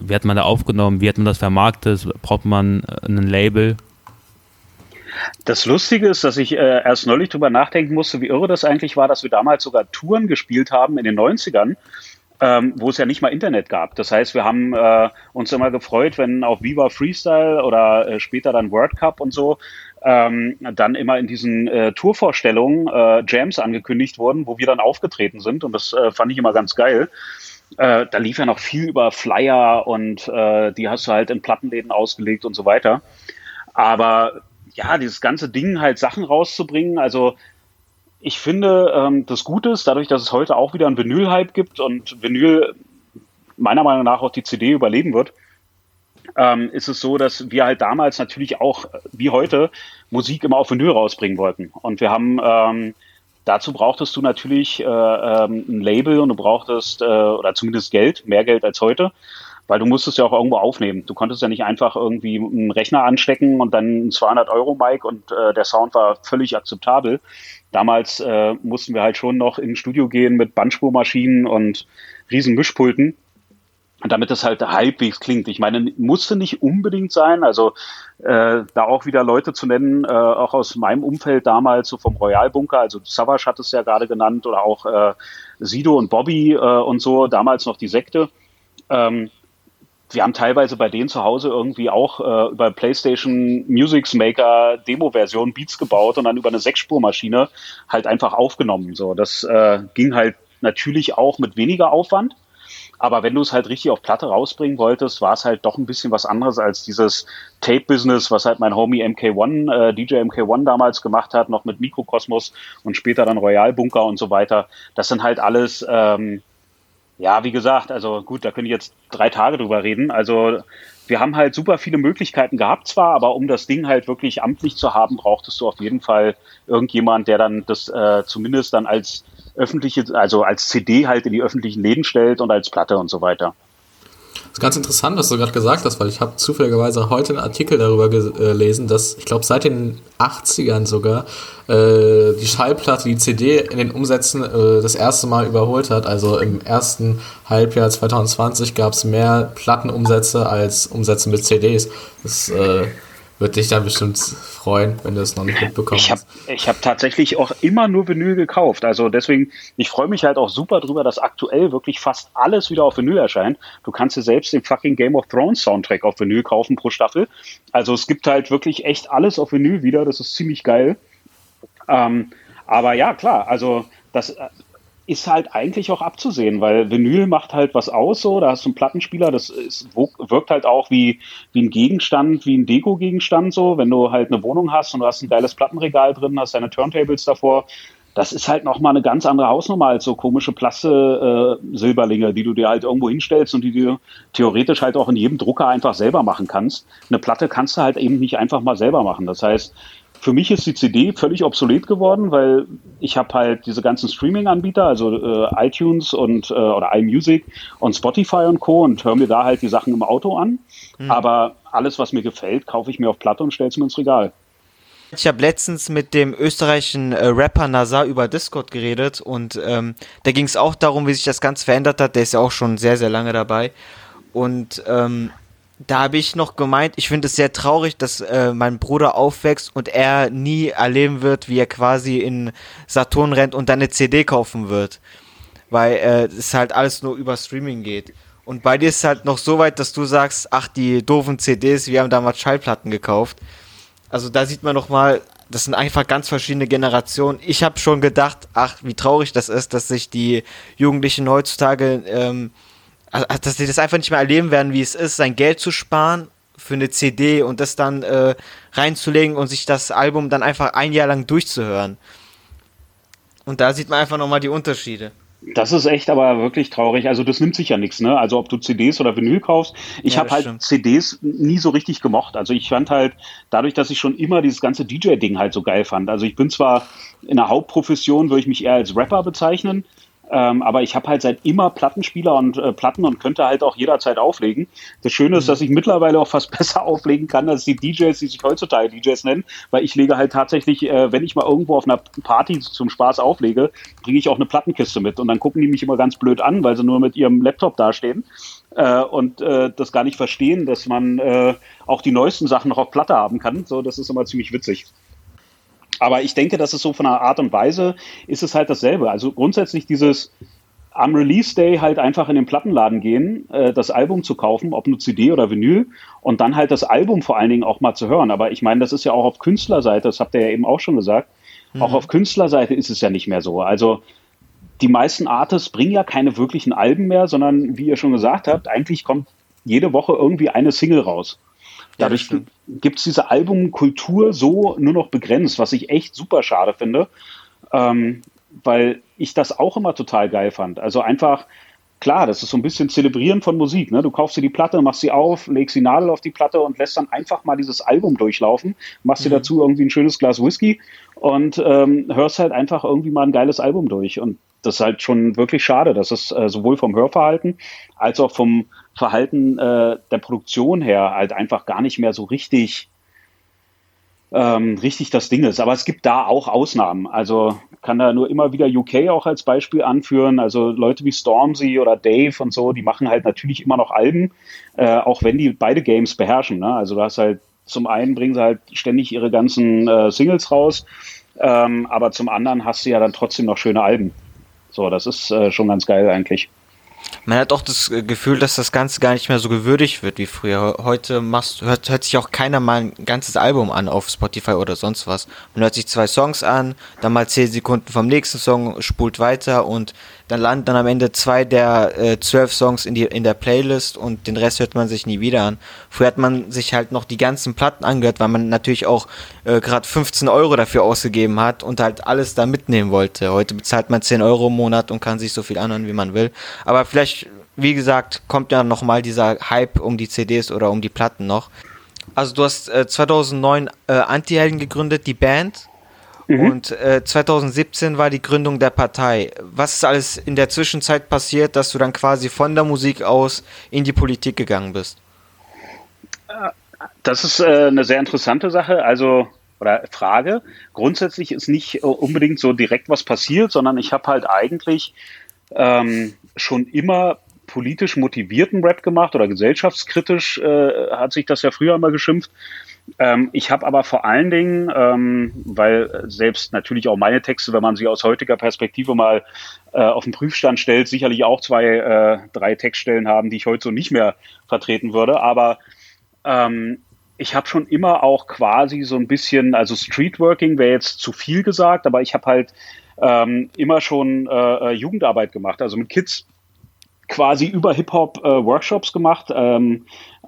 wie hat man da aufgenommen? Wie hat man das vermarktet? Braucht man äh, ein Label? Das Lustige ist, dass ich äh, erst neulich drüber nachdenken musste, wie irre das eigentlich war, dass wir damals sogar Touren gespielt haben in den 90ern, ähm, wo es ja nicht mal Internet gab. Das heißt, wir haben äh, uns immer gefreut, wenn auf Viva Freestyle oder äh, später dann World Cup und so ähm, dann immer in diesen äh, Tourvorstellungen äh, Jams angekündigt wurden, wo wir dann aufgetreten sind. Und das äh, fand ich immer ganz geil. Äh, da lief ja noch viel über Flyer und äh, die hast du halt in Plattenläden ausgelegt und so weiter. Aber ja, dieses ganze Ding halt Sachen rauszubringen, also ich finde, ähm, das Gute ist, dadurch, dass es heute auch wieder einen Vinyl-Hype gibt und Vinyl meiner Meinung nach auch die CD überleben wird, ähm, ist es so, dass wir halt damals natürlich auch, wie heute, Musik immer auf Vinyl rausbringen wollten. Und wir haben ähm, Dazu brauchtest du natürlich äh, ähm, ein Label und du brauchtest, äh, oder zumindest Geld, mehr Geld als heute, weil du musstest ja auch irgendwo aufnehmen. Du konntest ja nicht einfach irgendwie einen Rechner anstecken und dann 200 Euro Mic und äh, der Sound war völlig akzeptabel. Damals äh, mussten wir halt schon noch ins Studio gehen mit Bandspurmaschinen und riesen Mischpulten damit es halt halbwegs klingt. Ich meine, musste nicht unbedingt sein. Also äh, da auch wieder Leute zu nennen, äh, auch aus meinem Umfeld damals, so vom Royal Bunker, also Savage hat es ja gerade genannt, oder auch äh, Sido und Bobby äh, und so, damals noch die Sekte. Ähm, wir haben teilweise bei denen zu Hause irgendwie auch äh, über PlayStation Music Maker Demo-Version Beats gebaut und dann über eine Sechsspurmaschine halt einfach aufgenommen. So, das äh, ging halt natürlich auch mit weniger Aufwand Aber wenn du es halt richtig auf Platte rausbringen wolltest, war es halt doch ein bisschen was anderes als dieses Tape-Business, was halt mein Homie MK1, äh, DJ MK1 damals gemacht hat, noch mit Mikrokosmos und später dann Royal Bunker und so weiter. Das sind halt alles, ähm, ja, wie gesagt, also gut, da könnte ich jetzt drei Tage drüber reden. Also wir haben halt super viele Möglichkeiten gehabt zwar, aber um das Ding halt wirklich amtlich zu haben, brauchtest du auf jeden Fall irgendjemand, der dann das äh, zumindest dann als öffentliche, also als CD halt in die öffentlichen Läden stellt und als Platte und so weiter. Das ist ganz interessant, was du gerade gesagt hast, weil ich habe zufälligerweise heute einen Artikel darüber gelesen, dass ich glaube seit den 80ern sogar äh, die Schallplatte die CD in den Umsätzen äh, das erste Mal überholt hat. Also im ersten Halbjahr 2020 gab es mehr Plattenumsätze als Umsätze mit CDs. Das äh, wird dich dann bestimmt freuen, wenn du es noch nicht mitbekommst. Ich habe ich hab tatsächlich auch immer nur Vinyl gekauft. Also deswegen, ich freue mich halt auch super drüber, dass aktuell wirklich fast alles wieder auf Vinyl erscheint. Du kannst dir selbst den fucking Game of Thrones Soundtrack auf Vinyl kaufen pro Staffel. Also es gibt halt wirklich echt alles auf Vinyl wieder. Das ist ziemlich geil. Ähm, aber ja, klar, also das, ist halt eigentlich auch abzusehen, weil Vinyl macht halt was aus, so, da hast du einen Plattenspieler, das ist, wirkt halt auch wie, wie ein Gegenstand, wie ein Deko-Gegenstand, so, wenn du halt eine Wohnung hast und du hast ein geiles Plattenregal drin, hast deine Turntables davor, das ist halt nochmal eine ganz andere Hausnummer als so komische Plasse-Silberlinge, äh, die du dir halt irgendwo hinstellst und die du theoretisch halt auch in jedem Drucker einfach selber machen kannst. Eine Platte kannst du halt eben nicht einfach mal selber machen. Das heißt, für mich ist die CD völlig obsolet geworden, weil ich habe halt diese ganzen Streaming-Anbieter, also äh, iTunes und äh, oder iMusic und Spotify und Co. und höre mir da halt die Sachen im Auto an. Mhm. Aber alles, was mir gefällt, kaufe ich mir auf Platte und stelle es mir ins Regal. Ich habe letztens mit dem österreichischen äh, Rapper Nazar über Discord geredet und ähm, da ging es auch darum, wie sich das Ganze verändert hat. Der ist ja auch schon sehr, sehr lange dabei. Und ähm, da habe ich noch gemeint, ich finde es sehr traurig, dass äh, mein Bruder aufwächst und er nie erleben wird, wie er quasi in Saturn rennt und dann eine CD kaufen wird. Weil äh, es halt alles nur über Streaming geht. Und bei dir ist es halt noch so weit, dass du sagst, ach, die doofen CDs, wir haben damals Schallplatten gekauft. Also da sieht man noch mal, das sind einfach ganz verschiedene Generationen. Ich habe schon gedacht, ach, wie traurig das ist, dass sich die Jugendlichen heutzutage ähm, also, dass sie das einfach nicht mehr erleben werden, wie es ist, sein Geld zu sparen für eine CD und das dann äh, reinzulegen und sich das Album dann einfach ein Jahr lang durchzuhören. Und da sieht man einfach nochmal die Unterschiede. Das ist echt aber wirklich traurig. Also das nimmt sich ja nichts, ne? Also ob du CDs oder Vinyl kaufst. Ich ja, habe halt stimmt. CDs nie so richtig gemocht. Also ich fand halt, dadurch, dass ich schon immer dieses ganze DJ-Ding halt so geil fand. Also ich bin zwar in der Hauptprofession, würde ich mich eher als Rapper bezeichnen, ähm, aber ich habe halt seit immer Plattenspieler und äh, Platten und könnte halt auch jederzeit auflegen. Das Schöne ist, mhm. dass ich mittlerweile auch fast besser auflegen kann als die DJs, die sich heutzutage DJs nennen, weil ich lege halt tatsächlich, äh, wenn ich mal irgendwo auf einer Party zum Spaß auflege, bringe ich auch eine Plattenkiste mit und dann gucken die mich immer ganz blöd an, weil sie nur mit ihrem Laptop dastehen äh, und äh, das gar nicht verstehen, dass man äh, auch die neuesten Sachen noch auf Platte haben kann. So, das ist immer ziemlich witzig. Aber ich denke, dass es so von der Art und Weise ist es halt dasselbe. Also grundsätzlich dieses am Release Day halt einfach in den Plattenladen gehen, äh, das Album zu kaufen, ob nur CD oder Vinyl, und dann halt das Album vor allen Dingen auch mal zu hören. Aber ich meine, das ist ja auch auf Künstlerseite, das habt ihr ja eben auch schon gesagt, mhm. auch auf Künstlerseite ist es ja nicht mehr so. Also die meisten Artists bringen ja keine wirklichen Alben mehr, sondern wie ihr schon gesagt habt, eigentlich kommt jede Woche irgendwie eine Single raus. Dadurch ja, gibt es diese Albumkultur so nur noch begrenzt, was ich echt super schade finde, ähm, weil ich das auch immer total geil fand. Also einfach, klar, das ist so ein bisschen Zelebrieren von Musik. Ne? Du kaufst dir die Platte, machst sie auf, legst die Nadel auf die Platte und lässt dann einfach mal dieses Album durchlaufen, machst mhm. dir dazu irgendwie ein schönes Glas Whisky und ähm, hörst halt einfach irgendwie mal ein geiles Album durch. Und das ist halt schon wirklich schade, dass es äh, sowohl vom Hörverhalten als auch vom Verhalten äh, der Produktion her halt einfach gar nicht mehr so richtig ähm, richtig das Ding ist. Aber es gibt da auch Ausnahmen. Also kann da nur immer wieder UK auch als Beispiel anführen. Also Leute wie Stormzy oder Dave und so, die machen halt natürlich immer noch Alben, äh, auch wenn die beide Games beherrschen. Ne? Also du hast halt zum einen bringen sie halt ständig ihre ganzen äh, Singles raus, ähm, aber zum anderen hast du ja dann trotzdem noch schöne Alben. So, das ist äh, schon ganz geil eigentlich. Man hat auch das äh, Gefühl, dass das Ganze gar nicht mehr so gewürdigt wird wie früher. Heute machst, hört, hört sich auch keiner mal ein ganzes Album an auf Spotify oder sonst was. Man hört sich zwei Songs an, dann mal zehn Sekunden vom nächsten Song, spult weiter und dann landen dann am Ende zwei der äh, zwölf Songs in, die, in der Playlist und den Rest hört man sich nie wieder an. Früher hat man sich halt noch die ganzen Platten angehört, weil man natürlich auch äh, gerade 15 Euro dafür ausgegeben hat und halt alles da mitnehmen wollte. Heute bezahlt man 10 Euro im Monat und kann sich so viel anhören, wie man will. Aber vielleicht, wie gesagt, kommt ja nochmal dieser Hype um die CDs oder um die Platten noch. Also du hast äh, 2009 äh, Anti-Helden gegründet, die Band. Mhm. Und äh, 2017 war die Gründung der Partei. Was ist alles in der Zwischenzeit passiert, dass du dann quasi von der Musik aus in die Politik gegangen bist? Das ist äh, eine sehr interessante Sache. Also oder Frage. Grundsätzlich ist nicht äh, unbedingt so direkt was passiert, sondern ich habe halt eigentlich ähm, schon immer politisch motivierten Rap gemacht oder gesellschaftskritisch äh, hat sich das ja früher mal geschimpft. Ähm, ich habe aber vor allen Dingen, ähm, weil selbst natürlich auch meine Texte, wenn man sie aus heutiger Perspektive mal äh, auf den Prüfstand stellt, sicherlich auch zwei, äh, drei Textstellen haben, die ich heute so nicht mehr vertreten würde. Aber ähm, ich habe schon immer auch quasi so ein bisschen, also Streetworking wäre jetzt zu viel gesagt, aber ich habe halt ähm, immer schon äh, äh Jugendarbeit gemacht, also mit Kids quasi über Hip-Hop äh, Workshops gemacht. Ähm,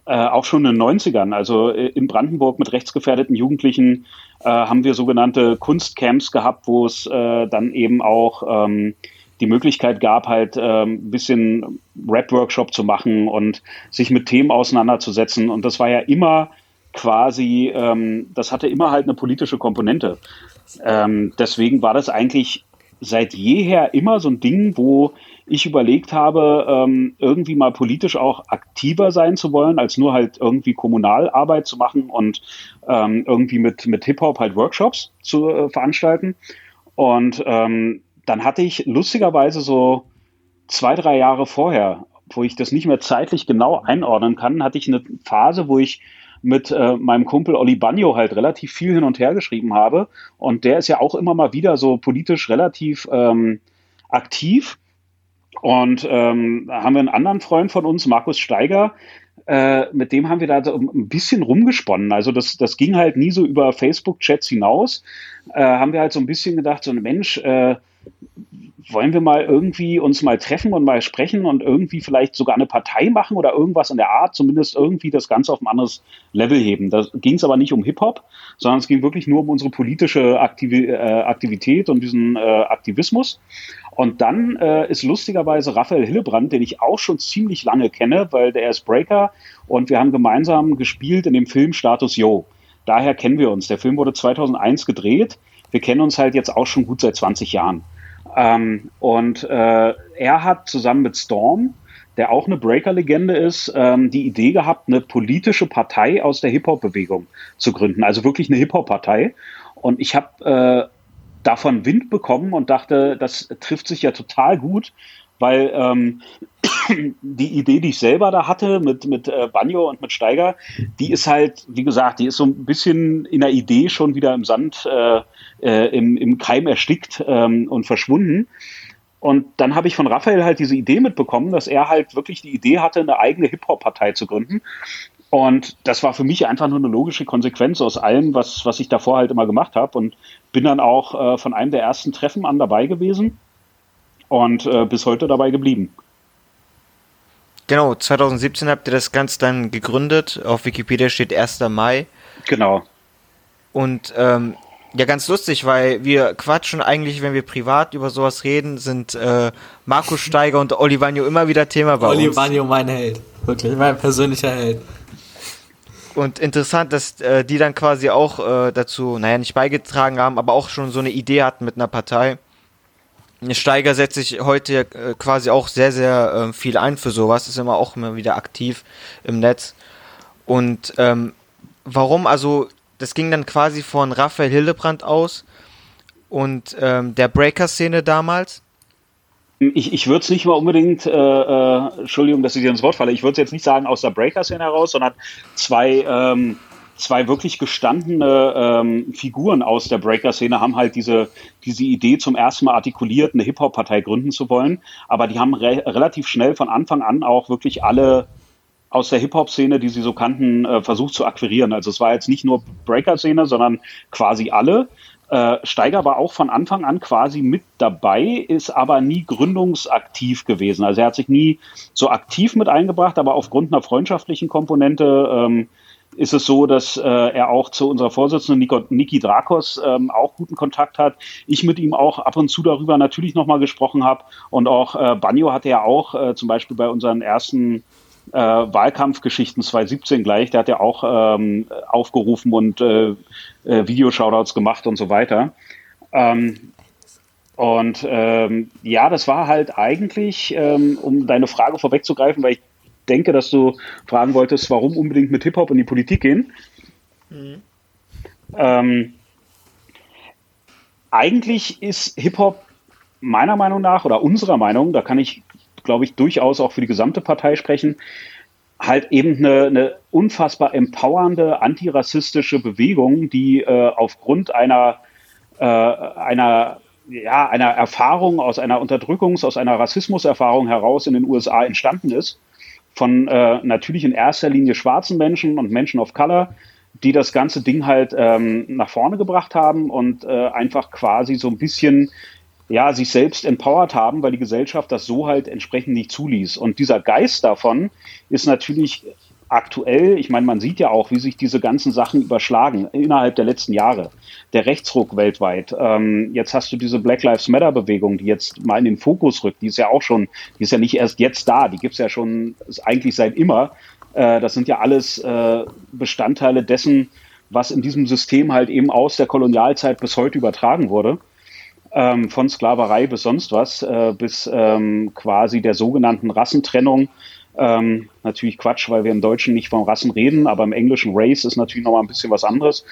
äh, auch schon in den 90ern. Also äh, in Brandenburg mit rechtsgefährdeten Jugendlichen äh, haben wir sogenannte Kunstcamps gehabt, wo es äh, dann eben auch ähm, die Möglichkeit gab, halt ähm, ein bisschen Rap-Workshop zu machen und sich mit Themen auseinanderzusetzen. Und das war ja immer quasi, ähm, das hatte immer halt eine politische Komponente. Ähm, deswegen war das eigentlich seit jeher immer so ein Ding, wo ich überlegt habe, ähm, irgendwie mal politisch auch aktiver sein zu wollen, als nur halt irgendwie Kommunalarbeit zu machen und ähm, irgendwie mit, mit Hip-Hop halt Workshops zu äh, veranstalten. Und ähm, dann hatte ich lustigerweise so zwei, drei Jahre vorher, wo ich das nicht mehr zeitlich genau einordnen kann, hatte ich eine Phase, wo ich mit äh, meinem Kumpel Olli Bagno halt relativ viel hin und her geschrieben habe. Und der ist ja auch immer mal wieder so politisch relativ ähm, aktiv. Und ähm, haben wir einen anderen Freund von uns, Markus Steiger, äh, mit dem haben wir da so ein bisschen rumgesponnen. Also das, das ging halt nie so über Facebook-Chats hinaus. Äh, haben wir halt so ein bisschen gedacht, so ein Mensch, äh, wollen wir mal irgendwie uns mal treffen und mal sprechen und irgendwie vielleicht sogar eine Partei machen oder irgendwas in der Art, zumindest irgendwie das Ganze auf ein anderes Level heben. Da ging es aber nicht um Hip-Hop, sondern es ging wirklich nur um unsere politische Aktiv äh, Aktivität und diesen äh, Aktivismus. Und dann äh, ist lustigerweise Raphael Hillebrand, den ich auch schon ziemlich lange kenne, weil der ist Breaker und wir haben gemeinsam gespielt in dem Film Status Yo. Daher kennen wir uns. Der Film wurde 2001 gedreht. Wir kennen uns halt jetzt auch schon gut seit 20 Jahren. Ähm, und äh, er hat zusammen mit Storm, der auch eine Breaker-Legende ist, ähm, die Idee gehabt, eine politische Partei aus der Hip-Hop-Bewegung zu gründen. Also wirklich eine Hip-Hop-Partei. Und ich habe äh, davon Wind bekommen und dachte, das trifft sich ja total gut, weil ähm, die Idee, die ich selber da hatte mit, mit äh, Banjo und mit Steiger, die ist halt, wie gesagt, die ist so ein bisschen in der Idee schon wieder im Sand, äh, äh, im, im Keim erstickt ähm, und verschwunden. Und dann habe ich von Raphael halt diese Idee mitbekommen, dass er halt wirklich die Idee hatte, eine eigene Hip-Hop-Partei zu gründen. Und das war für mich einfach nur eine logische Konsequenz aus allem, was, was ich davor halt immer gemacht habe. Und bin dann auch äh, von einem der ersten Treffen an dabei gewesen und äh, bis heute dabei geblieben. Genau, 2017 habt ihr das Ganze dann gegründet. Auf Wikipedia steht 1. Mai. Genau. Und ähm, ja, ganz lustig, weil wir quatschen eigentlich, wenn wir privat über sowas reden, sind äh, Markus Steiger und Olivanio immer wieder Thema bei Olivanio uns. Olivanio mein Held. Wirklich, mein persönlicher Held. Und interessant, dass äh, die dann quasi auch äh, dazu, naja, nicht beigetragen haben, aber auch schon so eine Idee hatten mit einer Partei. Steiger setzt sich heute äh, quasi auch sehr, sehr äh, viel ein für sowas, ist immer auch immer wieder aktiv im Netz. Und ähm, warum? Also, das ging dann quasi von Raphael Hildebrand aus und ähm, der Breaker-Szene damals. Ich, ich würde es nicht mal unbedingt, äh, äh, Entschuldigung, dass ich dir ins Wort falle, ich würde es jetzt nicht sagen aus der Breaker-Szene heraus, sondern zwei ähm, zwei wirklich gestandene ähm, Figuren aus der Breaker-Szene haben halt diese, diese Idee zum ersten Mal artikuliert, eine Hip-Hop-Partei gründen zu wollen. Aber die haben re relativ schnell von Anfang an auch wirklich alle aus der Hip-Hop-Szene, die sie so kannten, äh, versucht zu akquirieren. Also es war jetzt nicht nur Breaker-Szene, sondern quasi alle. Äh, Steiger war auch von Anfang an quasi mit dabei, ist aber nie gründungsaktiv gewesen. Also er hat sich nie so aktiv mit eingebracht, aber aufgrund einer freundschaftlichen Komponente ähm, ist es so, dass äh, er auch zu unserer Vorsitzenden Nico, Niki Drakos ähm, auch guten Kontakt hat. Ich mit ihm auch ab und zu darüber natürlich nochmal gesprochen habe. Und auch äh, Banjo hatte ja auch äh, zum Beispiel bei unseren ersten äh, Wahlkampfgeschichten 2017 gleich, der hat ja auch ähm, aufgerufen und äh, äh, Videoshoutouts gemacht und so weiter. Ähm, und ähm, ja, das war halt eigentlich, ähm, um deine Frage vorwegzugreifen, weil ich denke, dass du fragen wolltest, warum unbedingt mit Hip-Hop in die Politik gehen. Mhm. Ähm, eigentlich ist Hip-Hop meiner Meinung nach oder unserer Meinung, da kann ich, glaube ich, durchaus auch für die gesamte Partei sprechen, halt eben eine, eine unfassbar empowernde antirassistische Bewegung, die äh, aufgrund einer, äh, einer, ja, einer Erfahrung aus einer Unterdrückungs-, aus einer Rassismuserfahrung heraus in den USA entstanden ist von äh, natürlich in erster Linie schwarzen Menschen und Menschen of Color, die das ganze Ding halt ähm, nach vorne gebracht haben und äh, einfach quasi so ein bisschen ja, sich selbst empowert haben, weil die Gesellschaft das so halt entsprechend nicht zuließ. Und dieser Geist davon ist natürlich aktuell, ich meine, man sieht ja auch, wie sich diese ganzen Sachen überschlagen innerhalb der letzten Jahre. Der Rechtsruck weltweit. Ähm, jetzt hast du diese Black Lives Matter Bewegung, die jetzt mal in den Fokus rückt. Die ist ja auch schon, die ist ja nicht erst jetzt da, die gibt's ja schon eigentlich seit immer. Äh, das sind ja alles äh, Bestandteile dessen, was in diesem System halt eben aus der Kolonialzeit bis heute übertragen wurde. Ähm, von Sklaverei bis sonst was, äh, bis ähm, quasi der sogenannten Rassentrennung ähm, natürlich Quatsch, weil wir im Deutschen nicht von Rassen reden, aber im Englischen Race ist natürlich nochmal ein bisschen was anderes.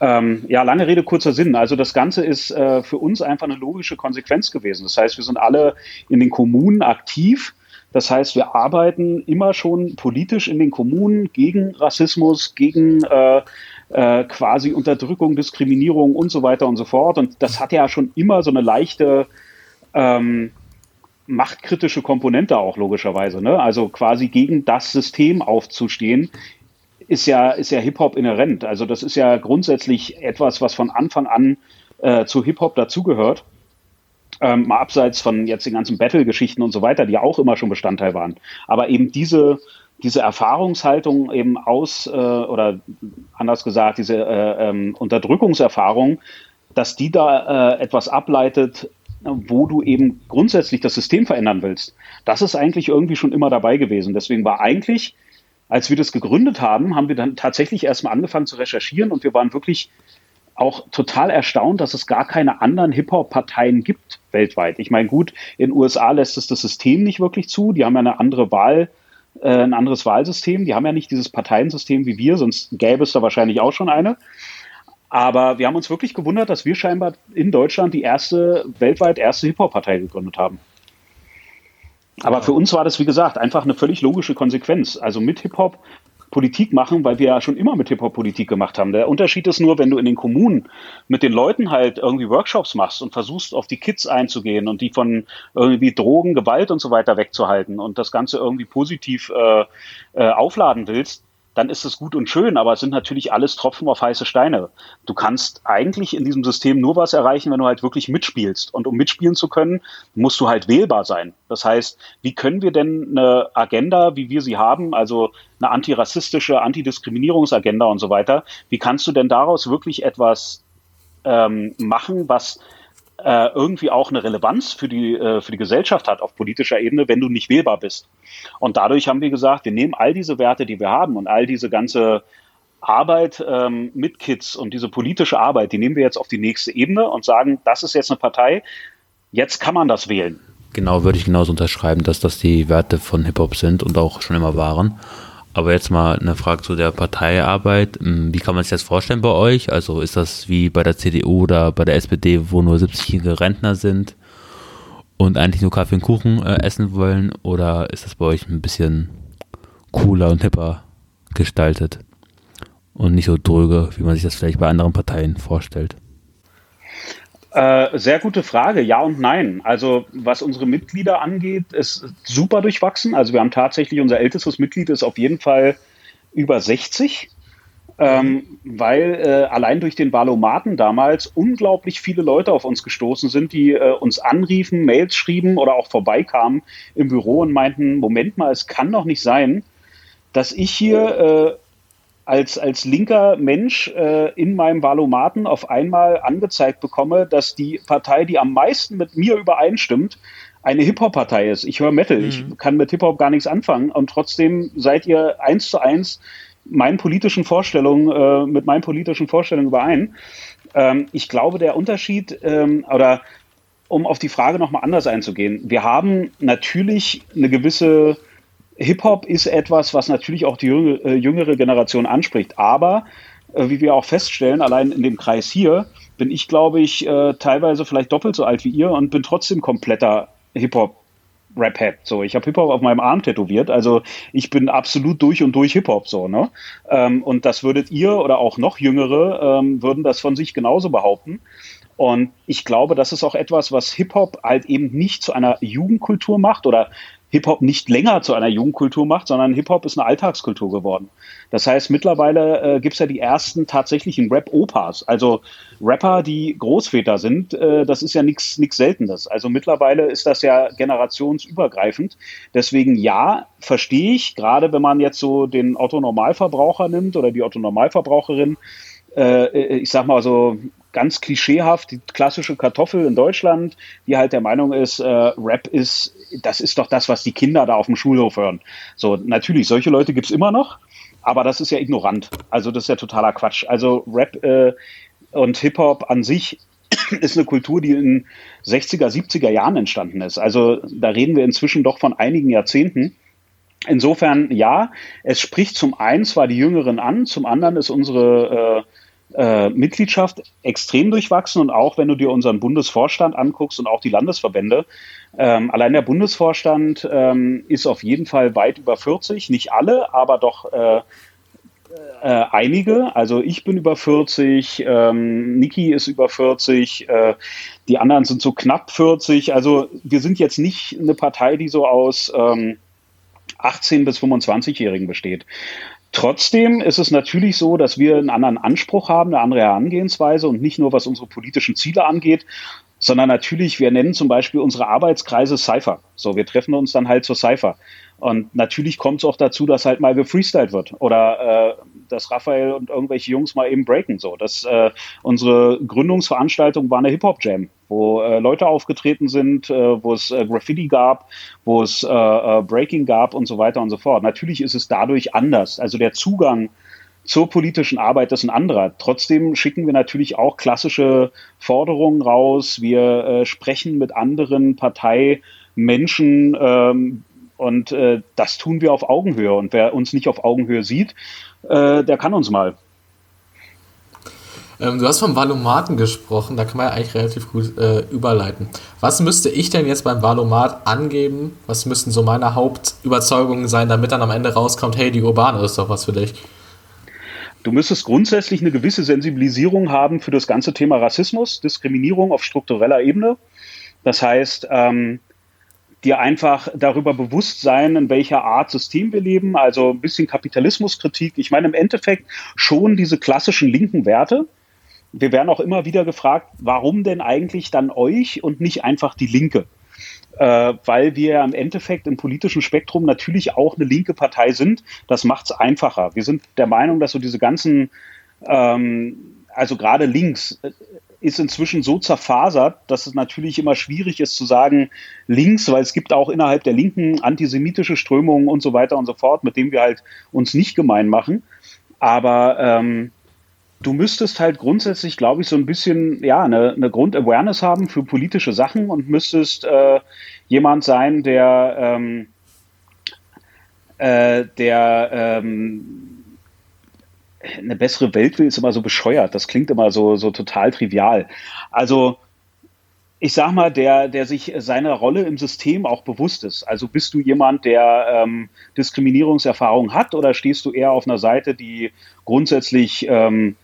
Ähm, ja, lange Rede, kurzer Sinn. Also das Ganze ist äh, für uns einfach eine logische Konsequenz gewesen. Das heißt, wir sind alle in den Kommunen aktiv. Das heißt, wir arbeiten immer schon politisch in den Kommunen gegen Rassismus, gegen äh, äh, quasi Unterdrückung, Diskriminierung und so weiter und so fort. Und das hat ja schon immer so eine leichte ähm, machtkritische Komponente auch logischerweise. Ne? Also quasi gegen das System aufzustehen, ist ja, ist ja Hip-Hop inhärent. Also das ist ja grundsätzlich etwas, was von Anfang an äh, zu Hip-Hop dazugehört. Ähm, mal abseits von jetzt den ganzen Battle-Geschichten und so weiter, die auch immer schon Bestandteil waren. Aber eben diese, diese Erfahrungshaltung eben aus, äh, oder anders gesagt, diese äh, ähm, Unterdrückungserfahrung, dass die da äh, etwas ableitet, wo du eben grundsätzlich das System verändern willst. Das ist eigentlich irgendwie schon immer dabei gewesen. Deswegen war eigentlich, als wir das gegründet haben, haben wir dann tatsächlich erstmal angefangen zu recherchieren und wir waren wirklich auch total erstaunt, dass es gar keine anderen Hip-Hop-Parteien gibt weltweit. Ich meine, gut, in den USA lässt es das System nicht wirklich zu. Die haben ja eine andere Wahl, äh, ein anderes Wahlsystem. Die haben ja nicht dieses Parteiensystem wie wir, sonst gäbe es da wahrscheinlich auch schon eine. Aber wir haben uns wirklich gewundert, dass wir scheinbar in Deutschland die erste, weltweit erste Hip-Hop-Partei gegründet haben. Aber für uns war das, wie gesagt, einfach eine völlig logische Konsequenz. Also mit Hip-Hop Politik machen, weil wir ja schon immer mit Hip-Hop Politik gemacht haben. Der Unterschied ist nur, wenn du in den Kommunen mit den Leuten halt irgendwie Workshops machst und versuchst, auf die Kids einzugehen und die von irgendwie Drogen, Gewalt und so weiter wegzuhalten und das Ganze irgendwie positiv äh, äh, aufladen willst, dann ist es gut und schön, aber es sind natürlich alles Tropfen auf heiße Steine. Du kannst eigentlich in diesem System nur was erreichen, wenn du halt wirklich mitspielst. Und um mitspielen zu können, musst du halt wählbar sein. Das heißt, wie können wir denn eine Agenda, wie wir sie haben, also eine antirassistische, Antidiskriminierungsagenda und so weiter, wie kannst du denn daraus wirklich etwas ähm, machen, was äh, irgendwie auch eine Relevanz für die, äh, für die Gesellschaft hat auf politischer Ebene, wenn du nicht wählbar bist. Und dadurch haben wir gesagt, wir nehmen all diese Werte, die wir haben und all diese ganze Arbeit ähm, mit Kids und diese politische Arbeit, die nehmen wir jetzt auf die nächste Ebene und sagen, das ist jetzt eine Partei, jetzt kann man das wählen. Genau, würde ich genauso unterschreiben, dass das die Werte von Hip-Hop sind und auch schon immer waren. Aber jetzt mal eine Frage zu der Parteiarbeit. Hm, wie kann man sich das vorstellen bei euch? Also ist das wie bei der CDU oder bei der SPD, wo nur 70-jährige Rentner sind und eigentlich nur Kaffee und Kuchen äh, essen wollen? Oder ist das bei euch ein bisschen cooler und hipper gestaltet? und nicht so dröge, wie man sich das vielleicht bei anderen Parteien vorstellt? Äh, sehr gute Frage, ja und nein. Also was unsere Mitglieder angeht, ist super durchwachsen. Also wir haben tatsächlich, unser ältestes Mitglied ist auf jeden Fall über 60. Ähm, weil äh, allein durch den Valomaten damals unglaublich viele Leute auf uns gestoßen sind, die äh, uns anriefen, Mails schrieben oder auch vorbeikamen im Büro und meinten, Moment mal, es kann doch nicht sein, dass ich hier äh, als, als linker Mensch äh, in meinem Valomaten auf einmal angezeigt bekomme, dass die Partei, die am meisten mit mir übereinstimmt, eine Hip-Hop-Partei ist. Ich höre Metal, mhm. ich kann mit Hip-Hop gar nichts anfangen und trotzdem seid ihr eins zu eins meinen politischen Vorstellungen, äh, mit meinen politischen Vorstellungen überein. Ähm, ich glaube, der Unterschied ähm, oder um auf die Frage nochmal anders einzugehen, wir haben natürlich eine gewisse Hip-Hop ist etwas, was natürlich auch die jüngere, äh, jüngere Generation anspricht. Aber äh, wie wir auch feststellen, allein in dem Kreis hier, bin ich, glaube ich, äh, teilweise vielleicht doppelt so alt wie ihr und bin trotzdem kompletter Hip-Hop. Rap-Head. So, ich habe Hip-Hop auf meinem Arm tätowiert, also ich bin absolut durch und durch Hip-Hop so, ne? Ähm, und das würdet ihr oder auch noch Jüngere ähm, würden das von sich genauso behaupten. Und ich glaube, das ist auch etwas, was Hip-Hop halt eben nicht zu einer Jugendkultur macht oder Hip-Hop nicht länger zu einer Jugendkultur macht, sondern Hip-Hop ist eine Alltagskultur geworden. Das heißt, mittlerweile äh, gibt es ja die ersten tatsächlichen Rap-Opas, also Rapper, die Großväter sind. Äh, das ist ja nichts Seltenes. Also mittlerweile ist das ja generationsübergreifend. Deswegen ja, verstehe ich, gerade wenn man jetzt so den Otto-Normalverbraucher nimmt oder die Otto-Normalverbraucherin, äh, äh ich sag mal so ganz klischeehaft die klassische Kartoffel in Deutschland, die halt der Meinung ist, äh, Rap ist, das ist doch das, was die Kinder da auf dem Schulhof hören. So, natürlich, solche Leute gibt's immer noch, aber das ist ja ignorant. Also das ist ja totaler Quatsch. Also Rap äh, und Hip-Hop an sich ist eine Kultur, die in 60er, 70er Jahren entstanden ist. Also da reden wir inzwischen doch von einigen Jahrzehnten. Insofern ja, es spricht zum einen zwar die Jüngeren an, zum anderen ist unsere äh, Mitgliedschaft extrem durchwachsen und auch wenn du dir unseren Bundesvorstand anguckst und auch die Landesverbände, ähm, allein der Bundesvorstand ähm, ist auf jeden Fall weit über 40, nicht alle, aber doch äh, äh, einige. Also ich bin über 40, ähm, Niki ist über 40, äh, die anderen sind so knapp 40. Also wir sind jetzt nicht eine Partei, die so aus ähm, 18 bis 25-Jährigen besteht. Trotzdem ist es natürlich so, dass wir einen anderen Anspruch haben, eine andere Herangehensweise und nicht nur was unsere politischen Ziele angeht, sondern natürlich, wir nennen zum Beispiel unsere Arbeitskreise Cypher. So, wir treffen uns dann halt zur Cypher. Und natürlich kommt es auch dazu, dass halt mal gefreestylt wird oder äh, dass Raphael und irgendwelche Jungs mal eben breaken. So, dass äh, unsere Gründungsveranstaltung war eine Hip-Hop-Jam, wo äh, Leute aufgetreten sind, äh, wo es äh, Graffiti gab, wo es äh, äh, Breaking gab und so weiter und so fort. Natürlich ist es dadurch anders. Also der Zugang zur politischen Arbeit ist ein anderer. Trotzdem schicken wir natürlich auch klassische Forderungen raus. Wir äh, sprechen mit anderen Parteimenschen, ähm, und äh, das tun wir auf Augenhöhe. Und wer uns nicht auf Augenhöhe sieht, äh, der kann uns mal. Ähm, du hast vom Valomaten gesprochen, da kann man ja eigentlich relativ gut äh, überleiten. Was müsste ich denn jetzt beim Valomat angeben? Was müssten so meine Hauptüberzeugungen sein, damit dann am Ende rauskommt, hey, die Urbane ist doch was für dich? Du müsstest grundsätzlich eine gewisse Sensibilisierung haben für das ganze Thema Rassismus, Diskriminierung auf struktureller Ebene. Das heißt, ähm, dir einfach darüber bewusst sein, in welcher Art System wir leben, also ein bisschen Kapitalismuskritik. Ich meine im Endeffekt schon diese klassischen linken Werte. Wir werden auch immer wieder gefragt, warum denn eigentlich dann euch und nicht einfach die Linke? Äh, weil wir im Endeffekt im politischen Spektrum natürlich auch eine linke Partei sind. Das macht es einfacher. Wir sind der Meinung, dass so diese ganzen ähm, also gerade links ist inzwischen so zerfasert, dass es natürlich immer schwierig ist zu sagen links, weil es gibt auch innerhalb der Linken antisemitische Strömungen und so weiter und so fort, mit denen wir halt uns nicht gemein machen. Aber ähm, du müsstest halt grundsätzlich, glaube ich, so ein bisschen ja eine, eine Grundawareness haben für politische Sachen und müsstest äh, jemand sein, der ähm, äh, der ähm, eine bessere Welt will, ist immer so bescheuert. Das klingt immer so, so total trivial. Also ich sag mal, der, der sich seiner Rolle im System auch bewusst ist. Also bist du jemand, der ähm, Diskriminierungserfahrung hat oder stehst du eher auf einer Seite, die grundsätzlich ähm,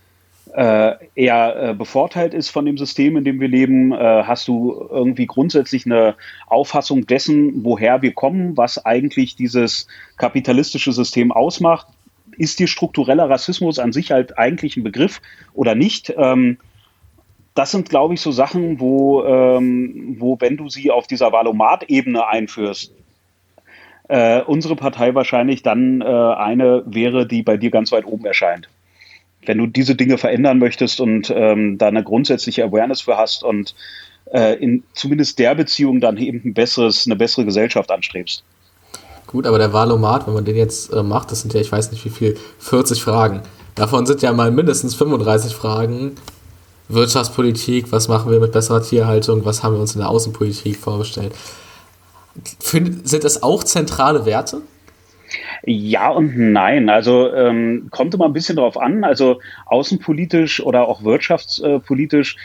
äh, eher äh, bevorteilt ist von dem System, in dem wir leben? Äh, hast du irgendwie grundsätzlich eine Auffassung dessen, woher wir kommen, was eigentlich dieses kapitalistische System ausmacht? Ist dir struktureller Rassismus an sich halt eigentlich ein Begriff oder nicht? Ähm, das sind, glaube ich, so Sachen, wo, ähm, wo, wenn du sie auf dieser Valomat-Ebene einführst, äh, unsere Partei wahrscheinlich dann äh, eine wäre, die bei dir ganz weit oben erscheint. Wenn du diese Dinge verändern möchtest und ähm, da eine grundsätzliche Awareness für hast und äh, in zumindest der Beziehung dann eben ein besseres, eine bessere Gesellschaft anstrebst. Gut, aber der Valomat, wenn man den jetzt äh, macht, das sind ja, ich weiß nicht wie viel, 40 Fragen. Davon sind ja mal mindestens 35 Fragen, Wirtschaftspolitik, was machen wir mit besserer Tierhaltung, was haben wir uns in der Außenpolitik vorgestellt. sind das auch zentrale Werte? Ja und nein. Also ähm, kommt immer ein bisschen drauf an. Also außenpolitisch oder auch wirtschaftspolitisch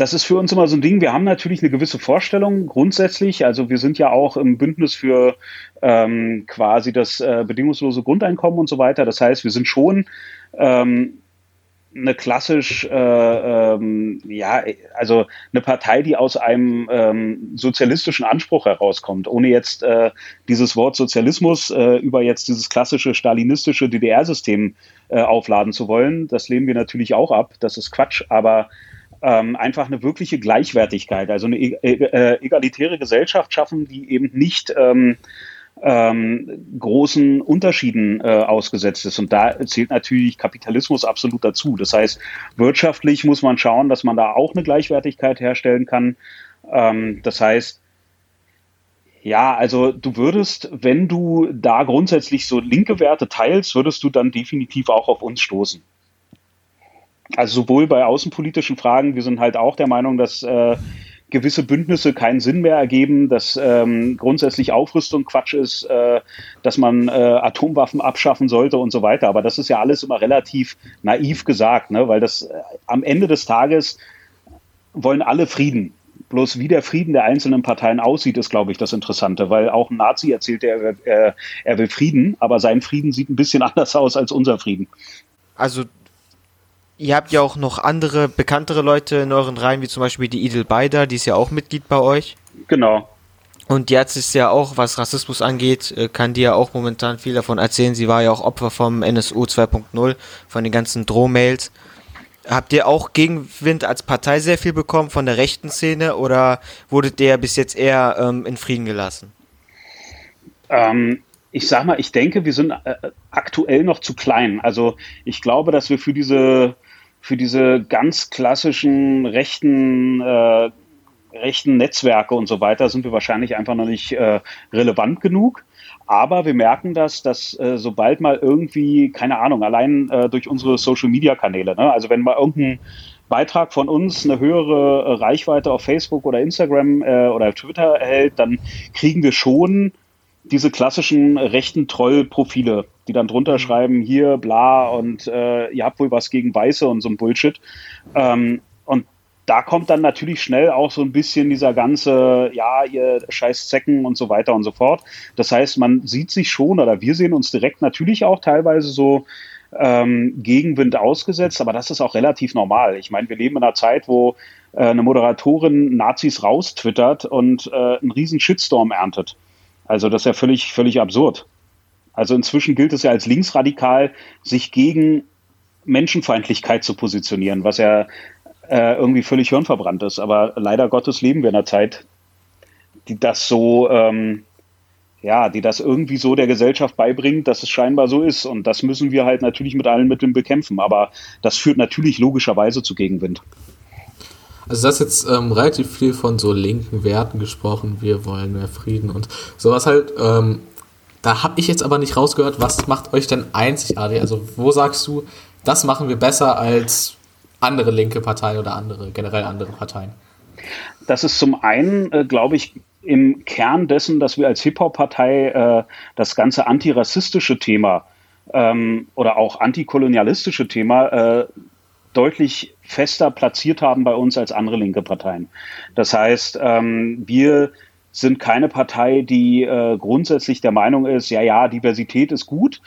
das ist für uns immer so ein Ding. Wir haben natürlich eine gewisse Vorstellung grundsätzlich. Also wir sind ja auch im Bündnis für ähm, quasi das äh, bedingungslose Grundeinkommen und so weiter. Das heißt, wir sind schon ähm, eine klassisch, äh, ähm, ja, also eine Partei, die aus einem ähm, sozialistischen Anspruch herauskommt, ohne jetzt äh, dieses Wort Sozialismus äh, über jetzt dieses klassische stalinistische DDR-System äh, aufladen zu wollen. Das lehnen wir natürlich auch ab. Das ist Quatsch, aber ähm, einfach eine wirkliche Gleichwertigkeit, also eine e äh, egalitäre Gesellschaft schaffen, die eben nicht ähm, ähm, großen Unterschieden äh, ausgesetzt ist. Und da zählt natürlich Kapitalismus absolut dazu. Das heißt, wirtschaftlich muss man schauen, dass man da auch eine Gleichwertigkeit herstellen kann. Ähm, das heißt, ja, also du würdest, wenn du da grundsätzlich so linke Werte teilst, würdest du dann definitiv auch auf uns stoßen. Also sowohl bei außenpolitischen Fragen, wir sind halt auch der Meinung, dass äh, gewisse Bündnisse keinen Sinn mehr ergeben, dass ähm, grundsätzlich Aufrüstung Quatsch ist, äh, dass man äh, Atomwaffen abschaffen sollte und so weiter. Aber das ist ja alles immer relativ naiv gesagt, ne? weil das äh, am Ende des Tages wollen alle Frieden. Bloß wie der Frieden der einzelnen Parteien aussieht, ist, glaube ich, das Interessante, weil auch ein Nazi erzählt, er, er, er will Frieden, aber sein Frieden sieht ein bisschen anders aus als unser Frieden. Also Ihr habt ja auch noch andere bekanntere Leute in euren Reihen, wie zum Beispiel die Idel Beider, die ist ja auch Mitglied bei euch. Genau. Und jetzt ist ja auch, was Rassismus angeht, äh, kann die ja auch momentan viel davon erzählen. Sie war ja auch Opfer vom NSU 2.0, von den ganzen Drohmails. Habt ihr auch Gegenwind als Partei sehr viel bekommen von der rechten Szene oder wurdet ihr bis jetzt eher ähm, in Frieden gelassen? Ähm, ich sag mal, ich denke, wir sind äh, aktuell noch zu klein. Also ich glaube, dass wir für diese für diese ganz klassischen rechten, äh, rechten Netzwerke und so weiter sind wir wahrscheinlich einfach noch nicht äh, relevant genug. Aber wir merken das, dass äh, sobald mal irgendwie, keine Ahnung, allein äh, durch unsere Social-Media-Kanäle, ne? also wenn mal irgendein Beitrag von uns eine höhere äh, Reichweite auf Facebook oder Instagram äh, oder Twitter erhält, dann kriegen wir schon diese klassischen rechten Troll-Profile, die dann drunter mhm. schreiben, hier, bla, und äh, ihr habt wohl was gegen Weiße und so ein Bullshit. Ähm, und da kommt dann natürlich schnell auch so ein bisschen dieser ganze, ja, ihr scheiß Zecken und so weiter und so fort. Das heißt, man sieht sich schon, oder wir sehen uns direkt natürlich auch teilweise so ähm, Gegenwind ausgesetzt, aber das ist auch relativ normal. Ich meine, wir leben in einer Zeit, wo äh, eine Moderatorin Nazis raustwittert und äh, einen riesen Shitstorm erntet. Also das ist ja völlig, völlig absurd. Also inzwischen gilt es ja als linksradikal, sich gegen Menschenfeindlichkeit zu positionieren, was ja äh, irgendwie völlig hirnverbrannt ist. Aber leider Gottes leben wir in einer Zeit, die das so, ähm, ja, die das irgendwie so der Gesellschaft beibringt, dass es scheinbar so ist. Und das müssen wir halt natürlich mit allen Mitteln bekämpfen. Aber das führt natürlich logischerweise zu Gegenwind. Also das jetzt ähm, relativ viel von so linken Werten gesprochen, wir wollen mehr Frieden und sowas halt. Ähm, da habe ich jetzt aber nicht rausgehört, was macht euch denn einzigartig? Also wo sagst du, das machen wir besser als andere linke Parteien oder andere, generell andere Parteien? Das ist zum einen, äh, glaube ich, im Kern dessen, dass wir als Hip-Hop-Partei äh, das ganze antirassistische Thema ähm, oder auch antikolonialistische Thema äh, deutlich fester platziert haben bei uns als andere linke Parteien. Das heißt, ähm, wir sind keine Partei, die äh, grundsätzlich der Meinung ist, ja, ja, Diversität ist gut,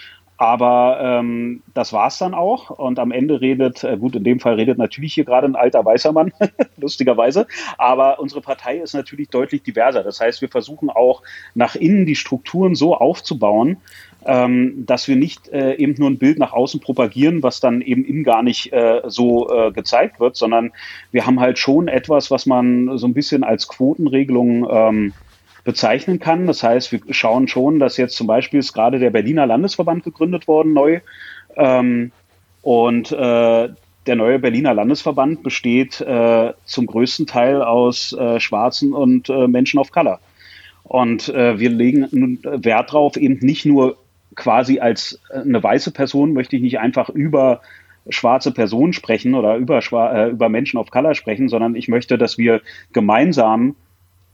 aber ähm, das war's dann auch. Und am Ende redet, äh, gut, in dem Fall redet natürlich hier gerade ein alter weißer Mann, lustigerweise. Aber unsere Partei ist natürlich deutlich diverser. Das heißt, wir versuchen auch nach innen die Strukturen so aufzubauen, ähm, dass wir nicht äh, eben nur ein Bild nach außen propagieren, was dann eben innen gar nicht äh, so äh, gezeigt wird, sondern wir haben halt schon etwas, was man so ein bisschen als Quotenregelung ähm, bezeichnen kann. Das heißt, wir schauen schon, dass jetzt zum Beispiel ist gerade der Berliner Landesverband gegründet worden neu. Ähm, und äh, der neue Berliner Landesverband besteht äh, zum größten Teil aus äh, Schwarzen und äh, Menschen of Color. Und äh, wir legen Wert darauf, eben nicht nur quasi als äh, eine weiße Person möchte ich nicht einfach über schwarze Personen sprechen oder über, äh, über Menschen of Color sprechen, sondern ich möchte, dass wir gemeinsam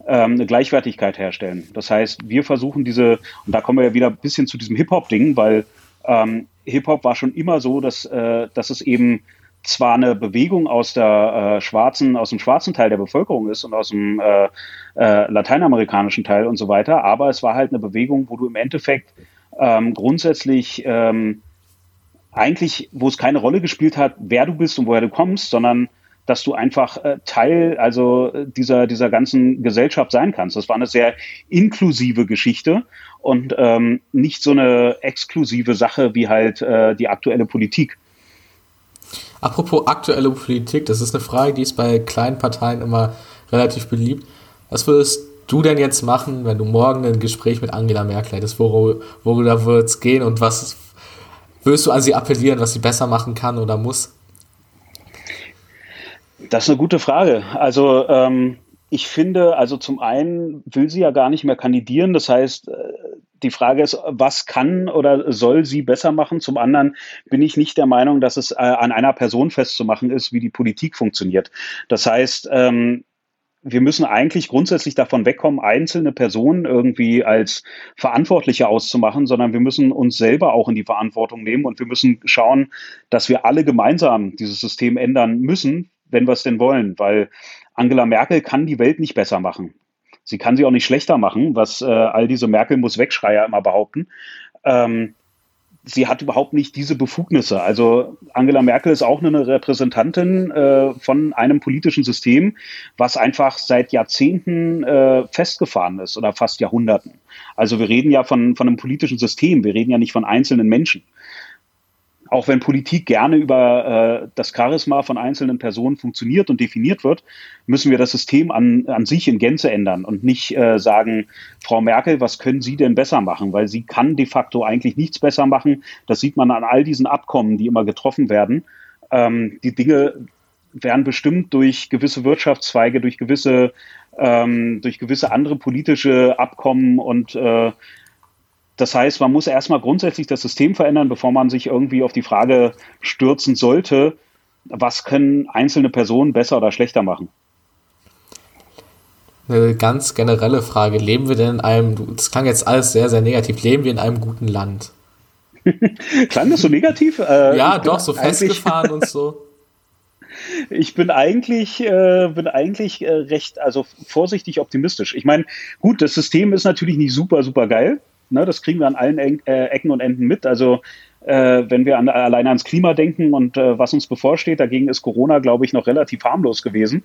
ähm, eine Gleichwertigkeit herstellen. Das heißt, wir versuchen diese, und da kommen wir ja wieder ein bisschen zu diesem Hip-Hop-Ding, weil ähm, Hip-Hop war schon immer so, dass, äh, dass es eben zwar eine Bewegung aus der äh, schwarzen, aus dem schwarzen Teil der Bevölkerung ist und aus dem äh, äh, lateinamerikanischen Teil und so weiter, aber es war halt eine Bewegung, wo du im Endeffekt ähm, grundsätzlich ähm, eigentlich, wo es keine Rolle gespielt hat, wer du bist und woher du kommst, sondern dass du einfach äh, Teil also äh, dieser dieser ganzen Gesellschaft sein kannst. Das war eine sehr inklusive Geschichte und ähm, nicht so eine exklusive Sache wie halt äh, die aktuelle Politik. Apropos aktuelle Politik, das ist eine Frage, die ist bei kleinen Parteien immer relativ beliebt. Was würdest du denn jetzt machen, wenn du morgen ein Gespräch mit Angela Merkel hättest? Worüber, worüber wird es gehen und was würdest du an sie appellieren, was sie besser machen kann oder muss? Das ist eine gute Frage. Also ähm, ich finde, also zum einen will sie ja gar nicht mehr kandidieren. Das heißt, äh, die Frage ist, was kann oder soll sie besser machen? Zum anderen bin ich nicht der Meinung, dass es äh, an einer Person festzumachen ist, wie die Politik funktioniert. Das heißt, ähm, wir müssen eigentlich grundsätzlich davon wegkommen, einzelne Personen irgendwie als Verantwortliche auszumachen, sondern wir müssen uns selber auch in die Verantwortung nehmen und wir müssen schauen, dass wir alle gemeinsam dieses System ändern müssen, wenn wir es denn wollen, weil Angela Merkel kann die Welt nicht besser machen. Sie kann sie auch nicht schlechter machen, was äh, all diese Merkel muss Wegschreier immer behaupten. Ähm, sie hat überhaupt nicht diese Befugnisse. Also Angela Merkel ist auch eine Repräsentantin äh, von einem politischen System, was einfach seit Jahrzehnten äh, festgefahren ist oder fast Jahrhunderten. Also wir reden ja von, von einem politischen System, wir reden ja nicht von einzelnen Menschen auch wenn Politik gerne über äh, das Charisma von einzelnen Personen funktioniert und definiert wird, müssen wir das System an, an sich in Gänze ändern und nicht äh, sagen, Frau Merkel, was können Sie denn besser machen? Weil sie kann de facto eigentlich nichts besser machen. Das sieht man an all diesen Abkommen, die immer getroffen werden. Ähm, die Dinge werden bestimmt durch gewisse Wirtschaftszweige, durch gewisse, ähm, durch gewisse andere politische Abkommen und äh, das heißt, man muss erstmal grundsätzlich das System verändern, bevor man sich irgendwie auf die Frage stürzen sollte, was können einzelne Personen besser oder schlechter machen. Eine ganz generelle Frage. Leben wir denn in einem, das klang jetzt alles sehr, sehr negativ, leben wir in einem guten Land? klang das so negativ? Äh, ja, doch, so festgefahren und so. Ich bin eigentlich, äh, bin eigentlich äh, recht, also vorsichtig optimistisch. Ich meine, gut, das System ist natürlich nicht super, super geil. Ne, das kriegen wir an allen e äh, Ecken und Enden mit. Also äh, wenn wir an, alleine ans Klima denken und äh, was uns bevorsteht, dagegen ist Corona, glaube ich, noch relativ harmlos gewesen.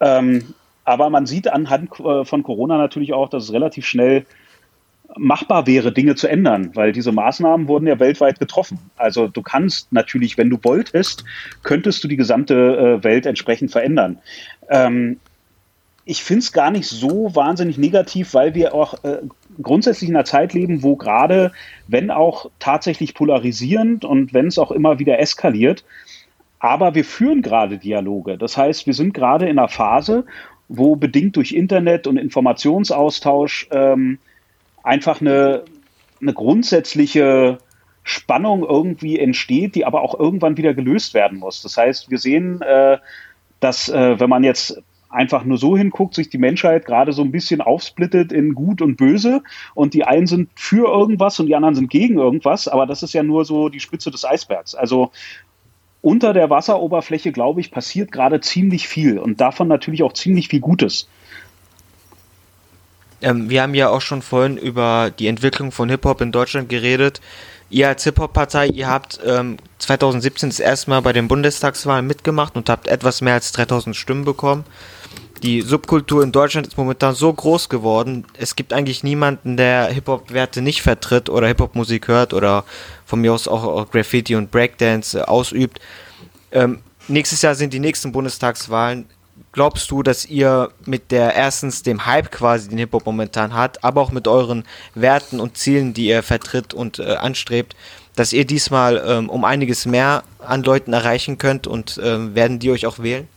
Ähm, aber man sieht anhand äh, von Corona natürlich auch, dass es relativ schnell machbar wäre, Dinge zu ändern, weil diese Maßnahmen wurden ja weltweit getroffen. Also du kannst natürlich, wenn du wolltest, könntest du die gesamte äh, Welt entsprechend verändern. Ähm, ich finde es gar nicht so wahnsinnig negativ, weil wir auch äh, grundsätzlich in einer Zeit leben, wo gerade, wenn auch tatsächlich polarisierend und wenn es auch immer wieder eskaliert, aber wir führen gerade Dialoge. Das heißt, wir sind gerade in einer Phase, wo bedingt durch Internet und Informationsaustausch ähm, einfach eine, eine grundsätzliche Spannung irgendwie entsteht, die aber auch irgendwann wieder gelöst werden muss. Das heißt, wir sehen, äh, dass äh, wenn man jetzt einfach nur so hinguckt, sich die Menschheit gerade so ein bisschen aufsplittet in gut und böse und die einen sind für irgendwas und die anderen sind gegen irgendwas, aber das ist ja nur so die Spitze des Eisbergs. Also unter der Wasseroberfläche, glaube ich, passiert gerade ziemlich viel und davon natürlich auch ziemlich viel Gutes. Ähm, wir haben ja auch schon vorhin über die Entwicklung von Hip-Hop in Deutschland geredet. Ihr als Hip-Hop-Partei, ihr habt ähm, 2017 das erste Mal bei den Bundestagswahlen mitgemacht und habt etwas mehr als 3000 Stimmen bekommen. Die Subkultur in Deutschland ist momentan so groß geworden, es gibt eigentlich niemanden, der Hip-Hop-Werte nicht vertritt oder Hip-Hop-Musik hört oder von mir aus auch Graffiti und Breakdance äh, ausübt. Ähm, nächstes Jahr sind die nächsten Bundestagswahlen glaubst du, dass ihr mit der erstens dem Hype quasi, den Hip-Hop momentan hat, aber auch mit euren Werten und Zielen, die ihr vertritt und äh, anstrebt, dass ihr diesmal ähm, um einiges mehr an Leuten erreichen könnt und ähm, werden die euch auch wählen?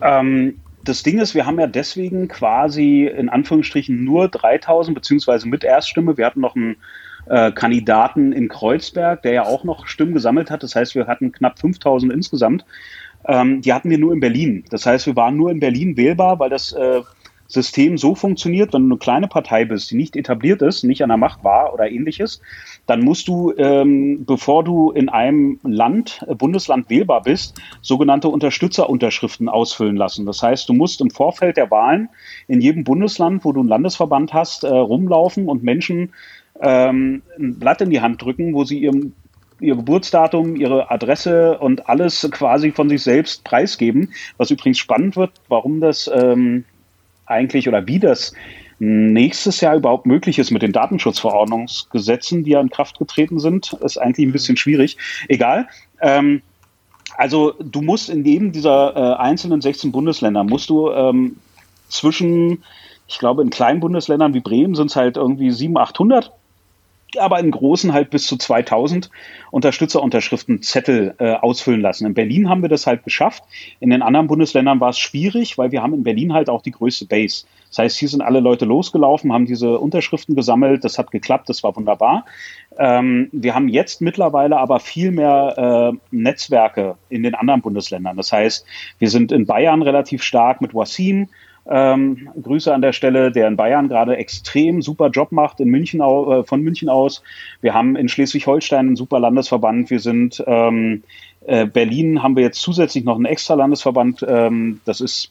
Ähm, das Ding ist, wir haben ja deswegen quasi in Anführungsstrichen nur 3000 beziehungsweise mit Erststimme. Wir hatten noch einen äh, Kandidaten in Kreuzberg, der ja auch noch Stimmen gesammelt hat. Das heißt, wir hatten knapp 5000 insgesamt. Ähm, die hatten wir nur in Berlin. Das heißt, wir waren nur in Berlin wählbar, weil das äh, System so funktioniert, wenn du eine kleine Partei bist, die nicht etabliert ist, nicht an der Macht war oder ähnliches, dann musst du, ähm, bevor du in einem Land, äh, Bundesland wählbar bist, sogenannte Unterstützerunterschriften ausfüllen lassen. Das heißt, du musst im Vorfeld der Wahlen in jedem Bundesland, wo du einen Landesverband hast, äh, rumlaufen und Menschen ähm, ein Blatt in die Hand drücken, wo sie ihrem ihr Geburtsdatum, ihre Adresse und alles quasi von sich selbst preisgeben. Was übrigens spannend wird, warum das ähm, eigentlich oder wie das nächstes Jahr überhaupt möglich ist mit den Datenschutzverordnungsgesetzen, die ja in Kraft getreten sind, ist eigentlich ein bisschen schwierig. Egal. Ähm, also du musst in jedem dieser äh, einzelnen 16 Bundesländer musst du ähm, zwischen, ich glaube in kleinen Bundesländern wie Bremen sind es halt irgendwie 700, 800 aber in großen halt bis zu 2000 Unterstützerunterschriften Zettel äh, ausfüllen lassen. In Berlin haben wir das halt geschafft. In den anderen Bundesländern war es schwierig, weil wir haben in Berlin halt auch die größte Base. Das heißt, hier sind alle Leute losgelaufen, haben diese Unterschriften gesammelt. Das hat geklappt, das war wunderbar. Ähm, wir haben jetzt mittlerweile aber viel mehr äh, Netzwerke in den anderen Bundesländern. Das heißt, wir sind in Bayern relativ stark mit Wasim. Ähm, Grüße an der Stelle, der in Bayern gerade extrem super Job macht, in München äh, von München aus. Wir haben in Schleswig-Holstein einen super Landesverband. Wir sind ähm, äh, Berlin haben wir jetzt zusätzlich noch einen extra Landesverband. Ähm, das ist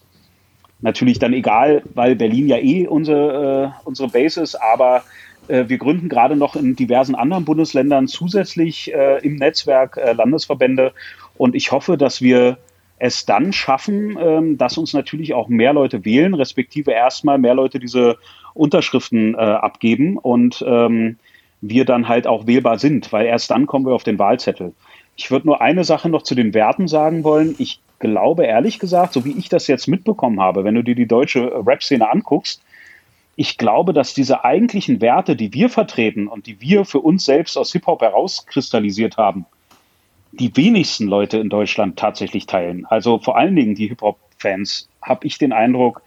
natürlich dann egal, weil Berlin ja eh unsere, äh, unsere Base ist, aber äh, wir gründen gerade noch in diversen anderen Bundesländern zusätzlich äh, im Netzwerk äh, Landesverbände und ich hoffe, dass wir es dann schaffen, ähm, dass uns natürlich auch mehr Leute wählen, respektive erstmal mehr Leute diese Unterschriften äh, abgeben und ähm, wir dann halt auch wählbar sind, weil erst dann kommen wir auf den Wahlzettel. Ich würde nur eine Sache noch zu den Werten sagen wollen. Ich glaube ehrlich gesagt, so wie ich das jetzt mitbekommen habe, wenn du dir die deutsche Rap-Szene anguckst, ich glaube, dass diese eigentlichen Werte, die wir vertreten und die wir für uns selbst aus Hip-Hop herauskristallisiert haben, die wenigsten Leute in Deutschland tatsächlich teilen. Also vor allen Dingen die Hip-Hop-Fans, habe ich den Eindruck,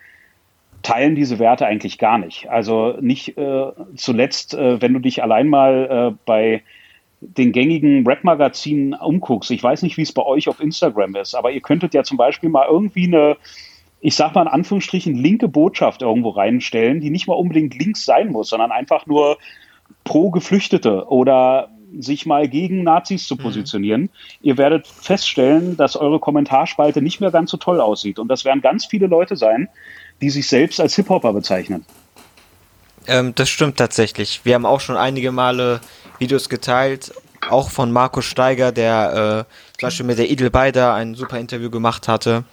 teilen diese Werte eigentlich gar nicht. Also nicht äh, zuletzt, äh, wenn du dich allein mal äh, bei den gängigen Rap-Magazinen umguckst. Ich weiß nicht, wie es bei euch auf Instagram ist, aber ihr könntet ja zum Beispiel mal irgendwie eine, ich sag mal in Anführungsstrichen, linke Botschaft irgendwo reinstellen, die nicht mal unbedingt links sein muss, sondern einfach nur pro Geflüchtete oder sich mal gegen Nazis zu mhm. positionieren. Mhm. Ihr werdet feststellen, dass eure Kommentarspalte nicht mehr ganz so toll aussieht. Und das werden ganz viele Leute sein, die sich selbst als Hip-Hopper bezeichnen. Ähm, das stimmt tatsächlich. Wir haben auch schon einige Male Videos geteilt, auch von Markus Steiger, der äh, zum Beispiel mit der Idel Beider ein super Interview gemacht hatte.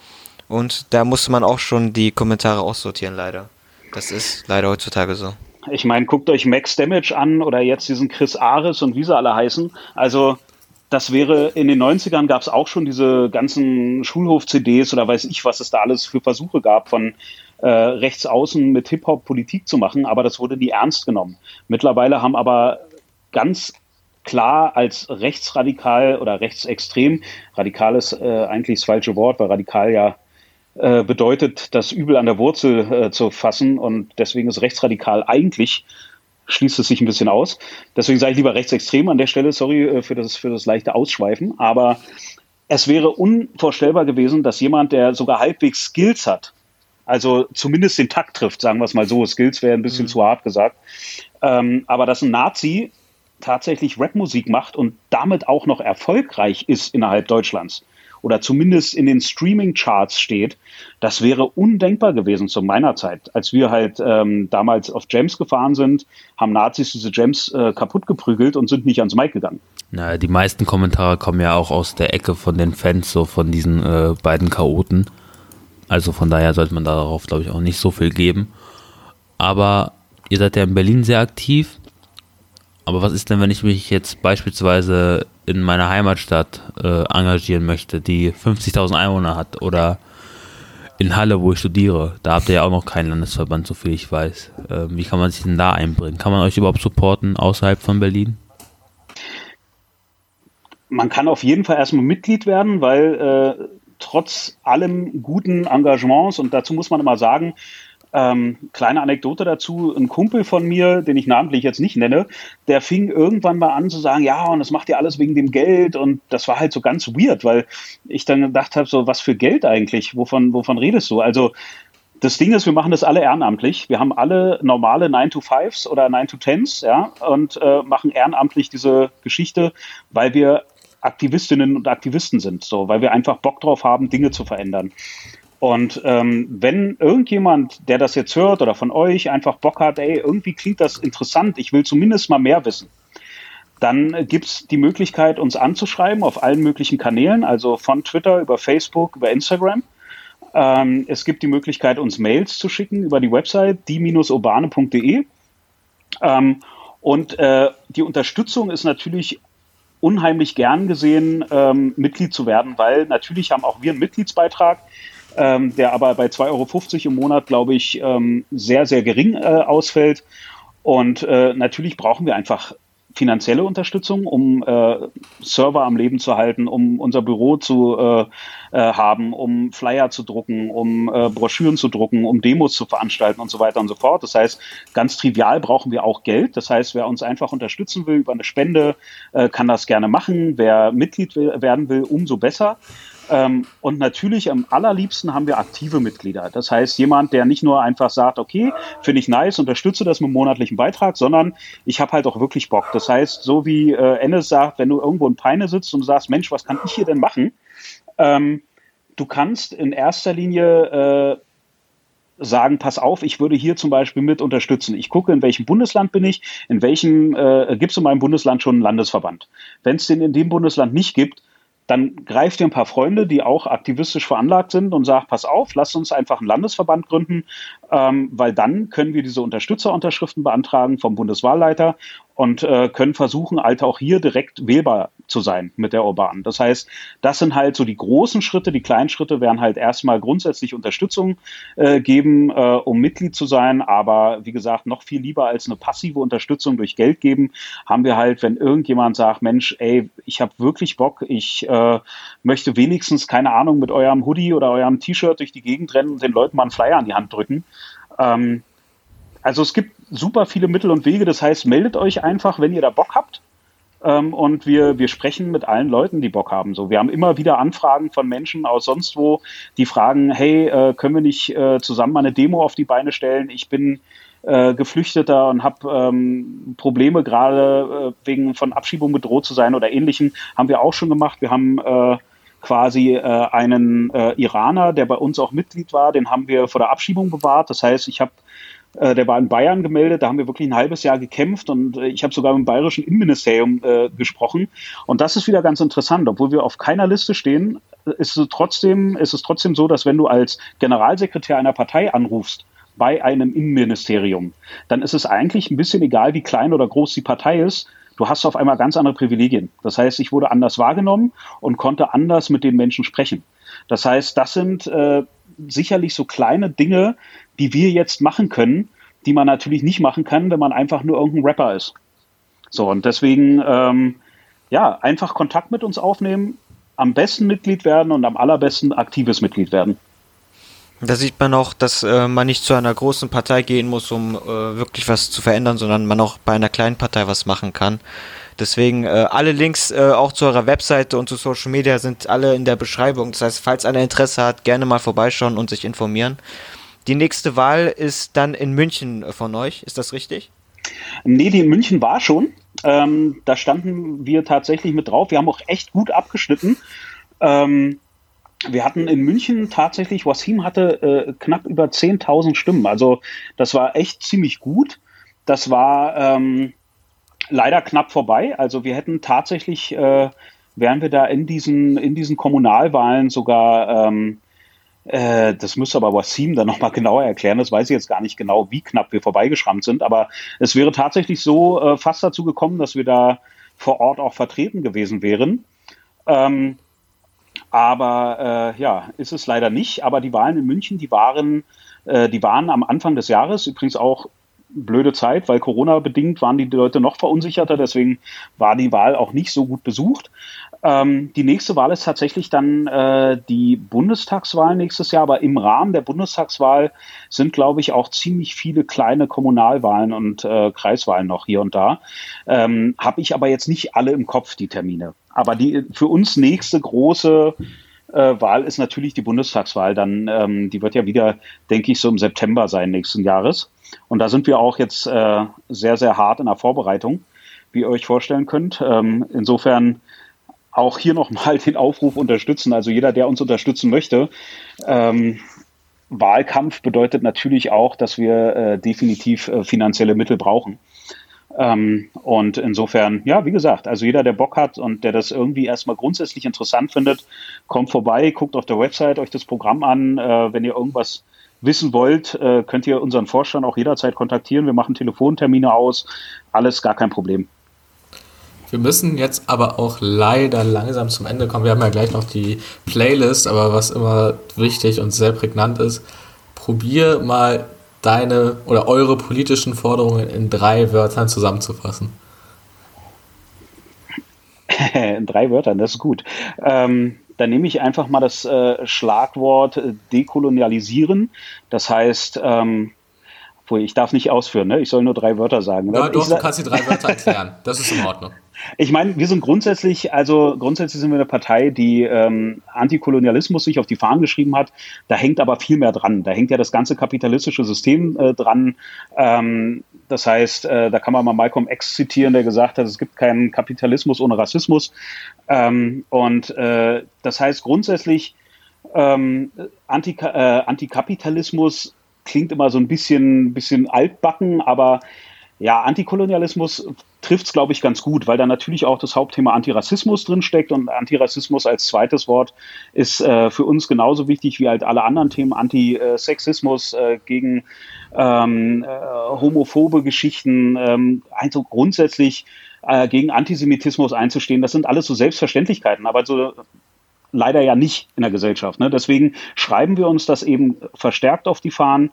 Und da musste man auch schon die Kommentare aussortieren, leider. Das ist leider heutzutage so. Ich meine, guckt euch Max Damage an oder jetzt diesen Chris Ares und wie sie alle heißen. Also das wäre in den 90ern gab es auch schon diese ganzen Schulhof-CDs oder weiß ich, was es da alles für Versuche gab, von äh, rechts außen mit Hip-Hop Politik zu machen, aber das wurde nie ernst genommen. Mittlerweile haben aber ganz klar als rechtsradikal oder rechtsextrem, radikal ist äh, eigentlich das falsche Wort, weil radikal ja bedeutet, das Übel an der Wurzel äh, zu fassen und deswegen ist rechtsradikal eigentlich schließt es sich ein bisschen aus. Deswegen sage ich lieber rechtsextrem an der Stelle, sorry äh, für das, für das leichte Ausschweifen, aber es wäre unvorstellbar gewesen, dass jemand, der sogar halbwegs Skills hat, also zumindest den Takt trifft, sagen wir es mal so, Skills wäre ein bisschen mhm. zu hart gesagt, ähm, aber dass ein Nazi tatsächlich Rapmusik macht und damit auch noch erfolgreich ist innerhalb Deutschlands oder zumindest in den Streaming-Charts steht, das wäre undenkbar gewesen zu meiner Zeit. Als wir halt ähm, damals auf Gems gefahren sind, haben Nazis diese Gems äh, kaputt geprügelt und sind nicht ans Mic gegangen. Na, die meisten Kommentare kommen ja auch aus der Ecke von den Fans, so von diesen äh, beiden Chaoten. Also von daher sollte man darauf, glaube ich, auch nicht so viel geben. Aber ihr seid ja in Berlin sehr aktiv. Aber was ist denn, wenn ich mich jetzt beispielsweise in meiner Heimatstadt äh, engagieren möchte, die 50.000 Einwohner hat oder in Halle, wo ich studiere, da habt ihr ja auch noch keinen Landesverband, so viel ich weiß. Äh, wie kann man sich denn da einbringen? Kann man euch überhaupt supporten außerhalb von Berlin? Man kann auf jeden Fall erstmal Mitglied werden, weil äh, trotz allem guten Engagements, und dazu muss man immer sagen, ähm, kleine Anekdote dazu, ein Kumpel von mir, den ich namentlich jetzt nicht nenne, der fing irgendwann mal an zu sagen, ja, und das macht ja alles wegen dem Geld und das war halt so ganz weird, weil ich dann gedacht habe, so, was für Geld eigentlich? Wovon, wovon redest du? Also das Ding ist, wir machen das alle ehrenamtlich. Wir haben alle normale 9-to-5s oder 9-to-10s, ja, und äh, machen ehrenamtlich diese Geschichte, weil wir Aktivistinnen und Aktivisten sind, so, weil wir einfach Bock drauf haben, Dinge zu verändern. Und ähm, wenn irgendjemand, der das jetzt hört oder von euch einfach Bock hat, ey, irgendwie klingt das interessant, ich will zumindest mal mehr wissen, dann gibt's die Möglichkeit, uns anzuschreiben auf allen möglichen Kanälen, also von Twitter über Facebook, über Instagram. Ähm, es gibt die Möglichkeit, uns Mails zu schicken über die Website die-urbane.de. Ähm, und äh, die Unterstützung ist natürlich unheimlich gern gesehen, ähm, Mitglied zu werden, weil natürlich haben auch wir einen Mitgliedsbeitrag, ähm, der aber bei 2,50 Euro im Monat, glaube ich, ähm, sehr, sehr gering äh, ausfällt. Und äh, natürlich brauchen wir einfach finanzielle Unterstützung, um äh, Server am Leben zu halten, um unser Büro zu äh, äh, haben, um Flyer zu drucken, um äh, Broschüren zu drucken, um Demos zu veranstalten und so weiter und so fort. Das heißt, ganz trivial brauchen wir auch Geld. Das heißt, wer uns einfach unterstützen will über eine Spende, äh, kann das gerne machen. Wer Mitglied werden will, umso besser. Ähm, und natürlich am allerliebsten haben wir aktive Mitglieder. Das heißt, jemand, der nicht nur einfach sagt, okay, finde ich nice, unterstütze das mit einem monatlichen Beitrag, sondern ich habe halt auch wirklich Bock. Das heißt, so wie äh, Ennis sagt, wenn du irgendwo in Peine sitzt und sagst, Mensch, was kann ich hier denn machen? Ähm, du kannst in erster Linie äh, sagen, pass auf, ich würde hier zum Beispiel mit unterstützen. Ich gucke, in welchem Bundesland bin ich, in welchem äh, gibt es in meinem Bundesland schon einen Landesverband. Wenn es den in dem Bundesland nicht gibt, dann greift ihr ein paar Freunde, die auch aktivistisch veranlagt sind und sagt, pass auf, lasst uns einfach einen Landesverband gründen, ähm, weil dann können wir diese Unterstützerunterschriften beantragen vom Bundeswahlleiter und äh, können versuchen, halt auch hier direkt wählbar zu sein mit der Urban. Das heißt, das sind halt so die großen Schritte. Die kleinen Schritte wären halt erstmal grundsätzlich Unterstützung äh, geben, äh, um Mitglied zu sein. Aber wie gesagt, noch viel lieber als eine passive Unterstützung durch Geld geben, haben wir halt, wenn irgendjemand sagt, Mensch, ey, ich habe wirklich Bock, ich äh, möchte wenigstens, keine Ahnung, mit eurem Hoodie oder eurem T-Shirt durch die Gegend rennen und den Leuten mal einen Flyer an die Hand drücken. Ähm, also es gibt super viele Mittel und Wege. Das heißt, meldet euch einfach, wenn ihr da Bock habt. Ähm, und wir, wir sprechen mit allen Leuten, die Bock haben. So, wir haben immer wieder Anfragen von Menschen aus sonst wo, die fragen, hey, äh, können wir nicht äh, zusammen eine Demo auf die Beine stellen? Ich bin äh, Geflüchteter und habe ähm, Probleme gerade äh, wegen von Abschiebung bedroht zu sein oder ähnlichem. Haben wir auch schon gemacht. Wir haben äh, quasi äh, einen Iraner, der bei uns auch Mitglied war, den haben wir vor der Abschiebung bewahrt. Das heißt, ich habe der war in Bayern gemeldet, da haben wir wirklich ein halbes Jahr gekämpft und äh, ich habe sogar mit dem bayerischen Innenministerium äh, gesprochen. Und das ist wieder ganz interessant, obwohl wir auf keiner Liste stehen, ist es trotzdem, ist es trotzdem so, dass wenn du als Generalsekretär einer Partei anrufst, bei einem Innenministerium, dann ist es eigentlich ein bisschen egal, wie klein oder groß die Partei ist. Du hast auf einmal ganz andere Privilegien. Das heißt, ich wurde anders wahrgenommen und konnte anders mit den Menschen sprechen. Das heißt, das sind äh, sicherlich so kleine Dinge, die wir jetzt machen können, die man natürlich nicht machen kann, wenn man einfach nur irgendein Rapper ist. So, und deswegen, ähm, ja, einfach Kontakt mit uns aufnehmen, am besten Mitglied werden und am allerbesten aktives Mitglied werden. Da sieht man auch, dass äh, man nicht zu einer großen Partei gehen muss, um äh, wirklich was zu verändern, sondern man auch bei einer kleinen Partei was machen kann. Deswegen äh, alle Links äh, auch zu eurer Webseite und zu Social Media sind alle in der Beschreibung. Das heißt, falls einer Interesse hat, gerne mal vorbeischauen und sich informieren. Die nächste Wahl ist dann in München von euch, ist das richtig? Nee, die in München war schon. Ähm, da standen wir tatsächlich mit drauf. Wir haben auch echt gut abgeschnitten. Ähm, wir hatten in München tatsächlich, Wasim hatte äh, knapp über 10.000 Stimmen. Also das war echt ziemlich gut. Das war ähm, leider knapp vorbei. Also wir hätten tatsächlich, äh, wären wir da in diesen, in diesen Kommunalwahlen sogar, ähm, äh, das müsste aber Wasim dann nochmal genauer erklären, das weiß ich jetzt gar nicht genau, wie knapp wir vorbeigeschrammt sind, aber es wäre tatsächlich so äh, fast dazu gekommen, dass wir da vor Ort auch vertreten gewesen wären. Ähm, aber äh, ja, ist es leider nicht. Aber die Wahlen in München, die waren, äh, die waren am Anfang des Jahres, übrigens auch blöde Zeit, weil Corona bedingt waren die Leute noch verunsicherter, deswegen war die Wahl auch nicht so gut besucht. Ähm, die nächste Wahl ist tatsächlich dann äh, die Bundestagswahl nächstes Jahr, aber im Rahmen der Bundestagswahl sind, glaube ich, auch ziemlich viele kleine Kommunalwahlen und äh, Kreiswahlen noch hier und da. Ähm, Habe ich aber jetzt nicht alle im Kopf, die Termine. Aber die für uns nächste große äh, Wahl ist natürlich die Bundestagswahl. Dann, ähm, die wird ja wieder, denke ich, so im September sein nächsten Jahres. Und da sind wir auch jetzt äh, sehr, sehr hart in der Vorbereitung, wie ihr euch vorstellen könnt. Ähm, insofern auch hier nochmal den Aufruf unterstützen. Also jeder, der uns unterstützen möchte. Ähm, Wahlkampf bedeutet natürlich auch, dass wir äh, definitiv äh, finanzielle Mittel brauchen. Ähm, und insofern, ja, wie gesagt, also jeder, der Bock hat und der das irgendwie erstmal grundsätzlich interessant findet, kommt vorbei, guckt auf der Website euch das Programm an. Äh, wenn ihr irgendwas wissen wollt, äh, könnt ihr unseren Vorstand auch jederzeit kontaktieren. Wir machen Telefontermine aus. Alles gar kein Problem. Wir müssen jetzt aber auch leider langsam zum Ende kommen. Wir haben ja gleich noch die Playlist, aber was immer wichtig und sehr prägnant ist, probier mal deine oder eure politischen Forderungen in drei Wörtern zusammenzufassen. in drei Wörtern, das ist gut. Ähm, dann nehme ich einfach mal das äh, Schlagwort äh, dekolonialisieren. Das heißt, ähm, ich darf nicht ausführen, ne? ich soll nur drei Wörter sagen. Ja, doch, du kannst die drei Wörter erklären. Das ist in Ordnung. Ich meine, wir sind grundsätzlich, also grundsätzlich sind wir eine Partei, die ähm, Antikolonialismus sich auf die Fahnen geschrieben hat. Da hängt aber viel mehr dran. Da hängt ja das ganze kapitalistische System äh, dran. Ähm, das heißt, äh, da kann man mal Malcolm X zitieren, der gesagt hat, es gibt keinen Kapitalismus ohne Rassismus. Ähm, und äh, das heißt grundsätzlich, ähm, Anti, äh, Antikapitalismus klingt immer so ein bisschen, bisschen altbacken, aber ja, Antikolonialismus trifft es, glaube ich, ganz gut, weil da natürlich auch das Hauptthema Antirassismus drinsteckt und Antirassismus als zweites Wort ist äh, für uns genauso wichtig wie halt alle anderen Themen, Antisexismus äh, gegen ähm, äh, homophobe Geschichten, ähm, also grundsätzlich äh, gegen Antisemitismus einzustehen. Das sind alles so Selbstverständlichkeiten, aber so leider ja nicht in der Gesellschaft. Ne? Deswegen schreiben wir uns das eben verstärkt auf die Fahnen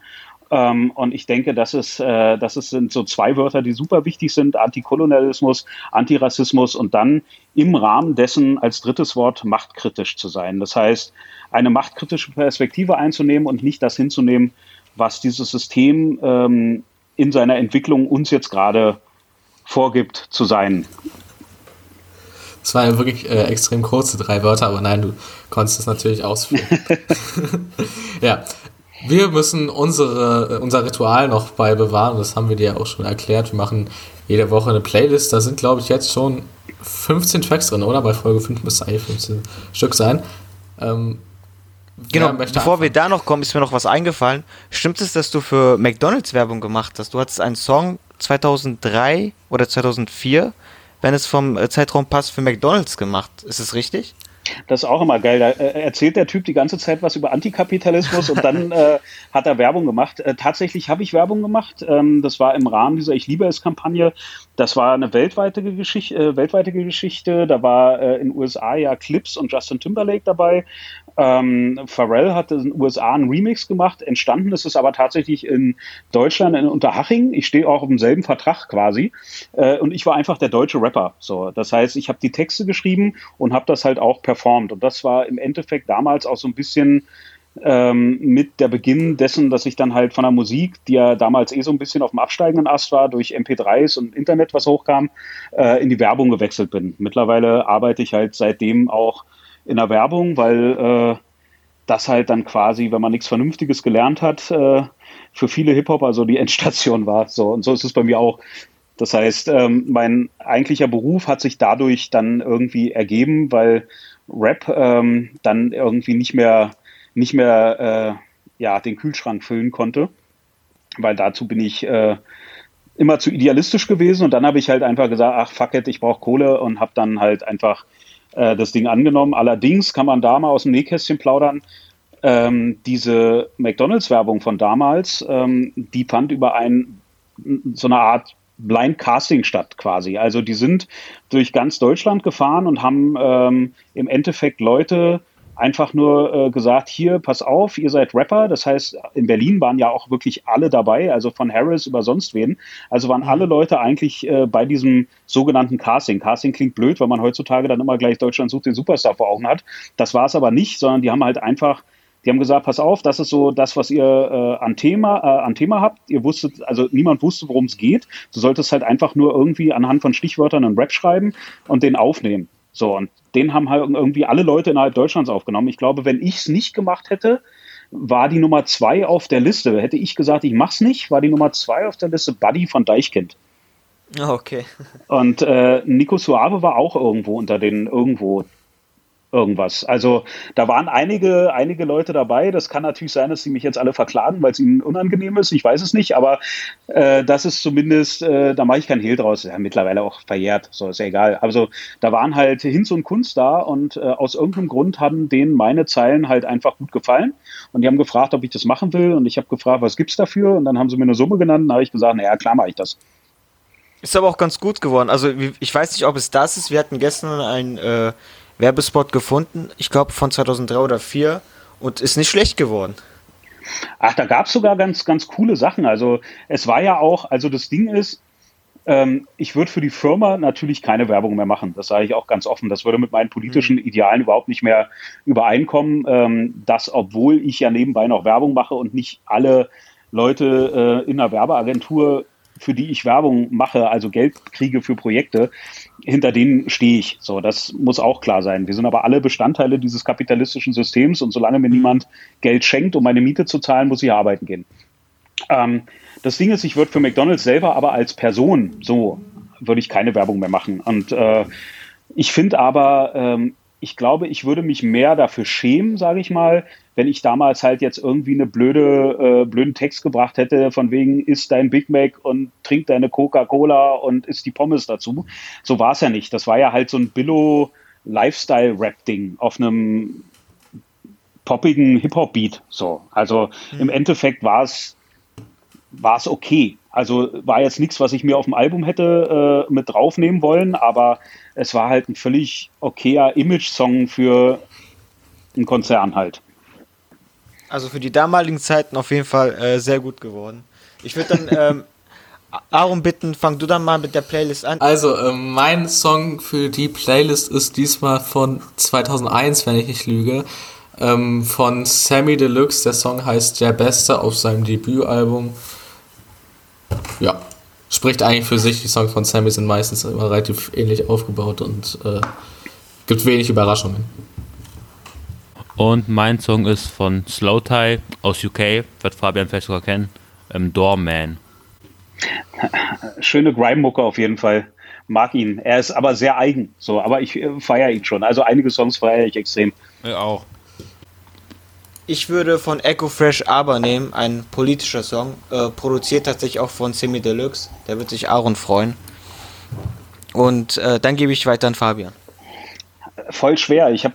ähm, und ich denke, das, ist, äh, das ist, sind so zwei Wörter, die super wichtig sind. Antikolonialismus, Antirassismus und dann im Rahmen dessen als drittes Wort machtkritisch zu sein. Das heißt, eine machtkritische Perspektive einzunehmen und nicht das hinzunehmen, was dieses System ähm, in seiner Entwicklung uns jetzt gerade vorgibt zu sein. Das waren ja wirklich äh, extrem kurze drei Wörter, aber nein, du konntest es natürlich ausführen. ja, wir müssen unsere, unser Ritual noch bei bewahren, das haben wir dir auch schon erklärt. Wir machen jede Woche eine Playlist, da sind glaube ich jetzt schon 15 Tracks drin, oder? Bei Folge 5 müsste eigentlich 15 Stück sein. Ähm, genau, bevor anfangen? wir da noch kommen, ist mir noch was eingefallen. Stimmt es, dass du für McDonalds Werbung gemacht hast? Du hattest einen Song 2003 oder 2004, wenn es vom äh, Zeitraum passt, für McDonalds gemacht. Ist es richtig? Das ist auch immer geil. Da äh, erzählt der Typ die ganze Zeit was über Antikapitalismus und dann äh, hat er Werbung gemacht. Äh, tatsächlich habe ich Werbung gemacht. Ähm, das war im Rahmen dieser Ich liebe es Kampagne. Das war eine weltweite Geschichte. Äh, weltweite Geschichte. Da war äh, in den USA ja Clips und Justin Timberlake dabei. Ähm, Pharrell hat in den USA einen Remix gemacht. Entstanden ist es aber tatsächlich in Deutschland, in Unterhaching. Ich stehe auch auf demselben Vertrag quasi. Äh, und ich war einfach der deutsche Rapper. So, das heißt, ich habe die Texte geschrieben und habe das halt auch performt. Und das war im Endeffekt damals auch so ein bisschen ähm, mit der Beginn dessen, dass ich dann halt von der Musik, die ja damals eh so ein bisschen auf dem absteigenden Ast war, durch MP3s und Internet, was hochkam, äh, in die Werbung gewechselt bin. Mittlerweile arbeite ich halt seitdem auch in der Werbung, weil äh, das halt dann quasi, wenn man nichts Vernünftiges gelernt hat, äh, für viele Hip-Hopper so die Endstation war. So, und so ist es bei mir auch. Das heißt, ähm, mein eigentlicher Beruf hat sich dadurch dann irgendwie ergeben, weil Rap ähm, dann irgendwie nicht mehr, nicht mehr äh, ja, den Kühlschrank füllen konnte. Weil dazu bin ich äh, immer zu idealistisch gewesen und dann habe ich halt einfach gesagt, ach fuck it, ich brauche Kohle und habe dann halt einfach äh, das Ding angenommen. Allerdings kann man da mal aus dem Nähkästchen plaudern. Ähm, diese McDonalds-Werbung von damals, ähm, die fand über ein so eine Art Blind Casting statt quasi. Also die sind durch ganz Deutschland gefahren und haben ähm, im Endeffekt Leute einfach nur äh, gesagt, hier, pass auf, ihr seid Rapper. Das heißt, in Berlin waren ja auch wirklich alle dabei, also von Harris über sonst wen. Also waren alle Leute eigentlich äh, bei diesem sogenannten Casting. Casting klingt blöd, weil man heutzutage dann immer gleich Deutschland sucht den Superstar vor Augen hat. Das war es aber nicht, sondern die haben halt einfach die haben gesagt, pass auf, das ist so das, was ihr äh, an, Thema, äh, an Thema habt. Ihr wusstet, also niemand wusste, worum es geht. Du solltest halt einfach nur irgendwie anhand von Stichwörtern einen Rap schreiben und den aufnehmen. So, und den haben halt irgendwie alle Leute innerhalb Deutschlands aufgenommen. Ich glaube, wenn ich es nicht gemacht hätte, war die Nummer zwei auf der Liste. Hätte ich gesagt, ich mach's nicht, war die Nummer zwei auf der Liste Buddy von Deichkind. Ah, okay. Und äh, Nico Suave war auch irgendwo unter den irgendwo irgendwas. Also da waren einige, einige Leute dabei. Das kann natürlich sein, dass sie mich jetzt alle verklagen, weil es ihnen unangenehm ist. Ich weiß es nicht, aber äh, das ist zumindest, äh, da mache ich keinen Hehl draus. Ja, mittlerweile auch verjährt, so ist ja egal. Also da waren halt Hinz und Kunst da und äh, aus irgendeinem Grund haben denen meine Zeilen halt einfach gut gefallen und die haben gefragt, ob ich das machen will und ich habe gefragt, was gibt's dafür und dann haben sie mir eine Summe genannt und habe ich gesagt, naja, klar mache ich das. Ist aber auch ganz gut geworden. Also ich weiß nicht, ob es das ist. Wir hatten gestern ein äh, Werbespot gefunden, ich glaube von 2003 oder 2004 und ist nicht schlecht geworden. Ach, da gab es sogar ganz, ganz coole Sachen. Also es war ja auch, also das Ding ist, ähm, ich würde für die Firma natürlich keine Werbung mehr machen. Das sage ich auch ganz offen. Das würde mit meinen politischen mhm. Idealen überhaupt nicht mehr übereinkommen. Ähm, dass, obwohl ich ja nebenbei noch Werbung mache und nicht alle Leute äh, in einer Werbeagentur für die ich Werbung mache, also Geld kriege für Projekte, hinter denen stehe ich. So, das muss auch klar sein. Wir sind aber alle Bestandteile dieses kapitalistischen Systems und solange mir niemand Geld schenkt, um meine Miete zu zahlen, muss ich arbeiten gehen. Ähm, das Ding ist, ich würde für McDonalds selber aber als Person so würde ich keine Werbung mehr machen. Und äh, ich finde aber, ähm, ich glaube, ich würde mich mehr dafür schämen, sage ich mal, wenn ich damals halt jetzt irgendwie eine blöde, äh, blöden Text gebracht hätte, von wegen isst dein Big Mac und trink deine Coca-Cola und isst die Pommes dazu. So war es ja nicht. Das war ja halt so ein Billo Lifestyle-Rap-Ding auf einem poppigen Hip-Hop-Beat. So. Also mhm. im Endeffekt war es war es okay. Also war jetzt nichts, was ich mir auf dem Album hätte äh, mit draufnehmen wollen, aber es war halt ein völlig okayer Image-Song für einen Konzern halt. Also für die damaligen Zeiten auf jeden Fall äh, sehr gut geworden. Ich würde dann ähm, Aaron bitten, fang du dann mal mit der Playlist an. Also äh, mein Song für die Playlist ist diesmal von 2001, wenn ich nicht lüge, ähm, von Sammy Deluxe. Der Song heißt Der Beste auf seinem Debütalbum. Ja, spricht eigentlich für sich. Die Songs von Sammy sind meistens immer relativ ähnlich aufgebaut und äh, gibt wenig Überraschungen. Und mein Song ist von Slow Tie aus UK, wird Fabian vielleicht sogar kennen, ähm, Doorman. Schöne Grime-Mucke auf jeden Fall. Mag ihn. Er ist aber sehr eigen, so, aber ich äh, feiere ihn schon. Also einige Songs feiere ich extrem. Ja, auch. Ich würde von Echo Fresh Aber nehmen, ein politischer Song, äh, produziert tatsächlich auch von Semi Deluxe. Der wird sich Aaron freuen. Und äh, dann gebe ich weiter an Fabian voll schwer. Ich habe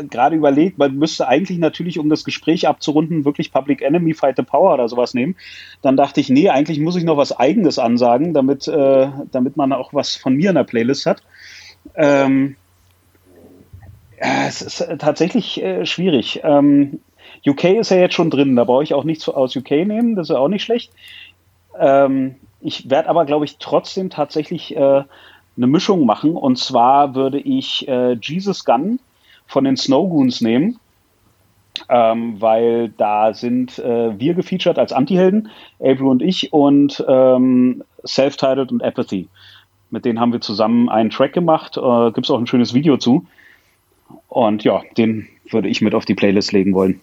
äh, gerade überlegt, man müsste eigentlich natürlich, um das Gespräch abzurunden, wirklich Public Enemy Fight the Power oder sowas nehmen. Dann dachte ich, nee, eigentlich muss ich noch was Eigenes ansagen, damit, äh, damit man auch was von mir in der Playlist hat. Ähm, ja, es ist tatsächlich äh, schwierig. Ähm, UK ist ja jetzt schon drin, da brauche ich auch nichts aus UK nehmen, das ist auch nicht schlecht. Ähm, ich werde aber, glaube ich, trotzdem tatsächlich äh, eine Mischung machen. Und zwar würde ich äh, Jesus Gun von den Snowgoons nehmen. Ähm, weil da sind äh, wir gefeatured als Antihelden, April und ich, und ähm, Self-Titled und Apathy. Mit denen haben wir zusammen einen Track gemacht. Äh, Gibt es auch ein schönes Video zu. Und ja, den würde ich mit auf die Playlist legen wollen.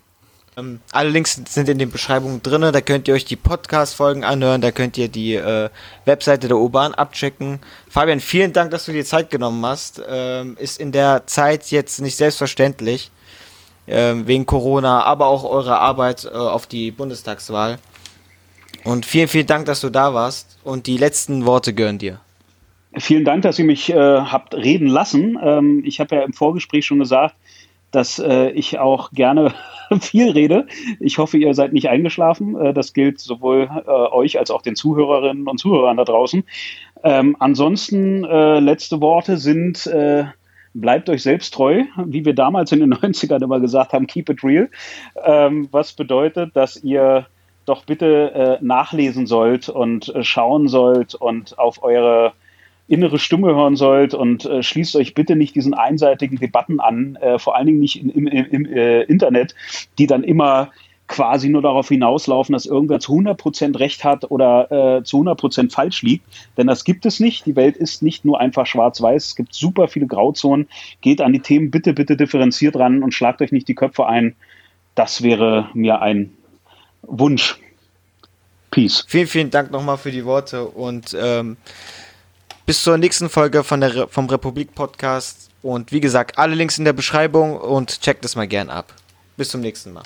Ähm, alle Links sind in den Beschreibungen drin, da könnt ihr euch die Podcast-Folgen anhören, da könnt ihr die äh, Webseite der U-Bahn abchecken. Fabian, vielen Dank, dass du dir Zeit genommen hast. Ähm, ist in der Zeit jetzt nicht selbstverständlich, ähm, wegen Corona, aber auch eure Arbeit äh, auf die Bundestagswahl. Und vielen, vielen Dank, dass du da warst und die letzten Worte gehören dir. Vielen Dank, dass ihr mich äh, habt reden lassen. Ähm, ich habe ja im Vorgespräch schon gesagt, dass äh, ich auch gerne viel rede. Ich hoffe, ihr seid nicht eingeschlafen. Äh, das gilt sowohl äh, euch als auch den Zuhörerinnen und Zuhörern da draußen. Ähm, ansonsten, äh, letzte Worte sind, äh, bleibt euch selbst treu, wie wir damals in den 90ern immer gesagt haben, keep it real. Ähm, was bedeutet, dass ihr doch bitte nachlesen sollt und schauen sollt und auf eure innere Stimme hören sollt und äh, schließt euch bitte nicht diesen einseitigen Debatten an, äh, vor allen Dingen nicht in, im, im äh, Internet, die dann immer quasi nur darauf hinauslaufen, dass irgendwer zu 100% Recht hat oder äh, zu 100% falsch liegt. Denn das gibt es nicht. Die Welt ist nicht nur einfach schwarz-weiß. Es gibt super viele Grauzonen. Geht an die Themen bitte, bitte differenziert ran und schlagt euch nicht die Köpfe ein. Das wäre mir ein Wunsch. Peace. Vielen, vielen Dank nochmal für die Worte und ähm, bis zur nächsten Folge von der, vom Republik Podcast. Und wie gesagt, alle Links in der Beschreibung und checkt es mal gern ab. Bis zum nächsten Mal.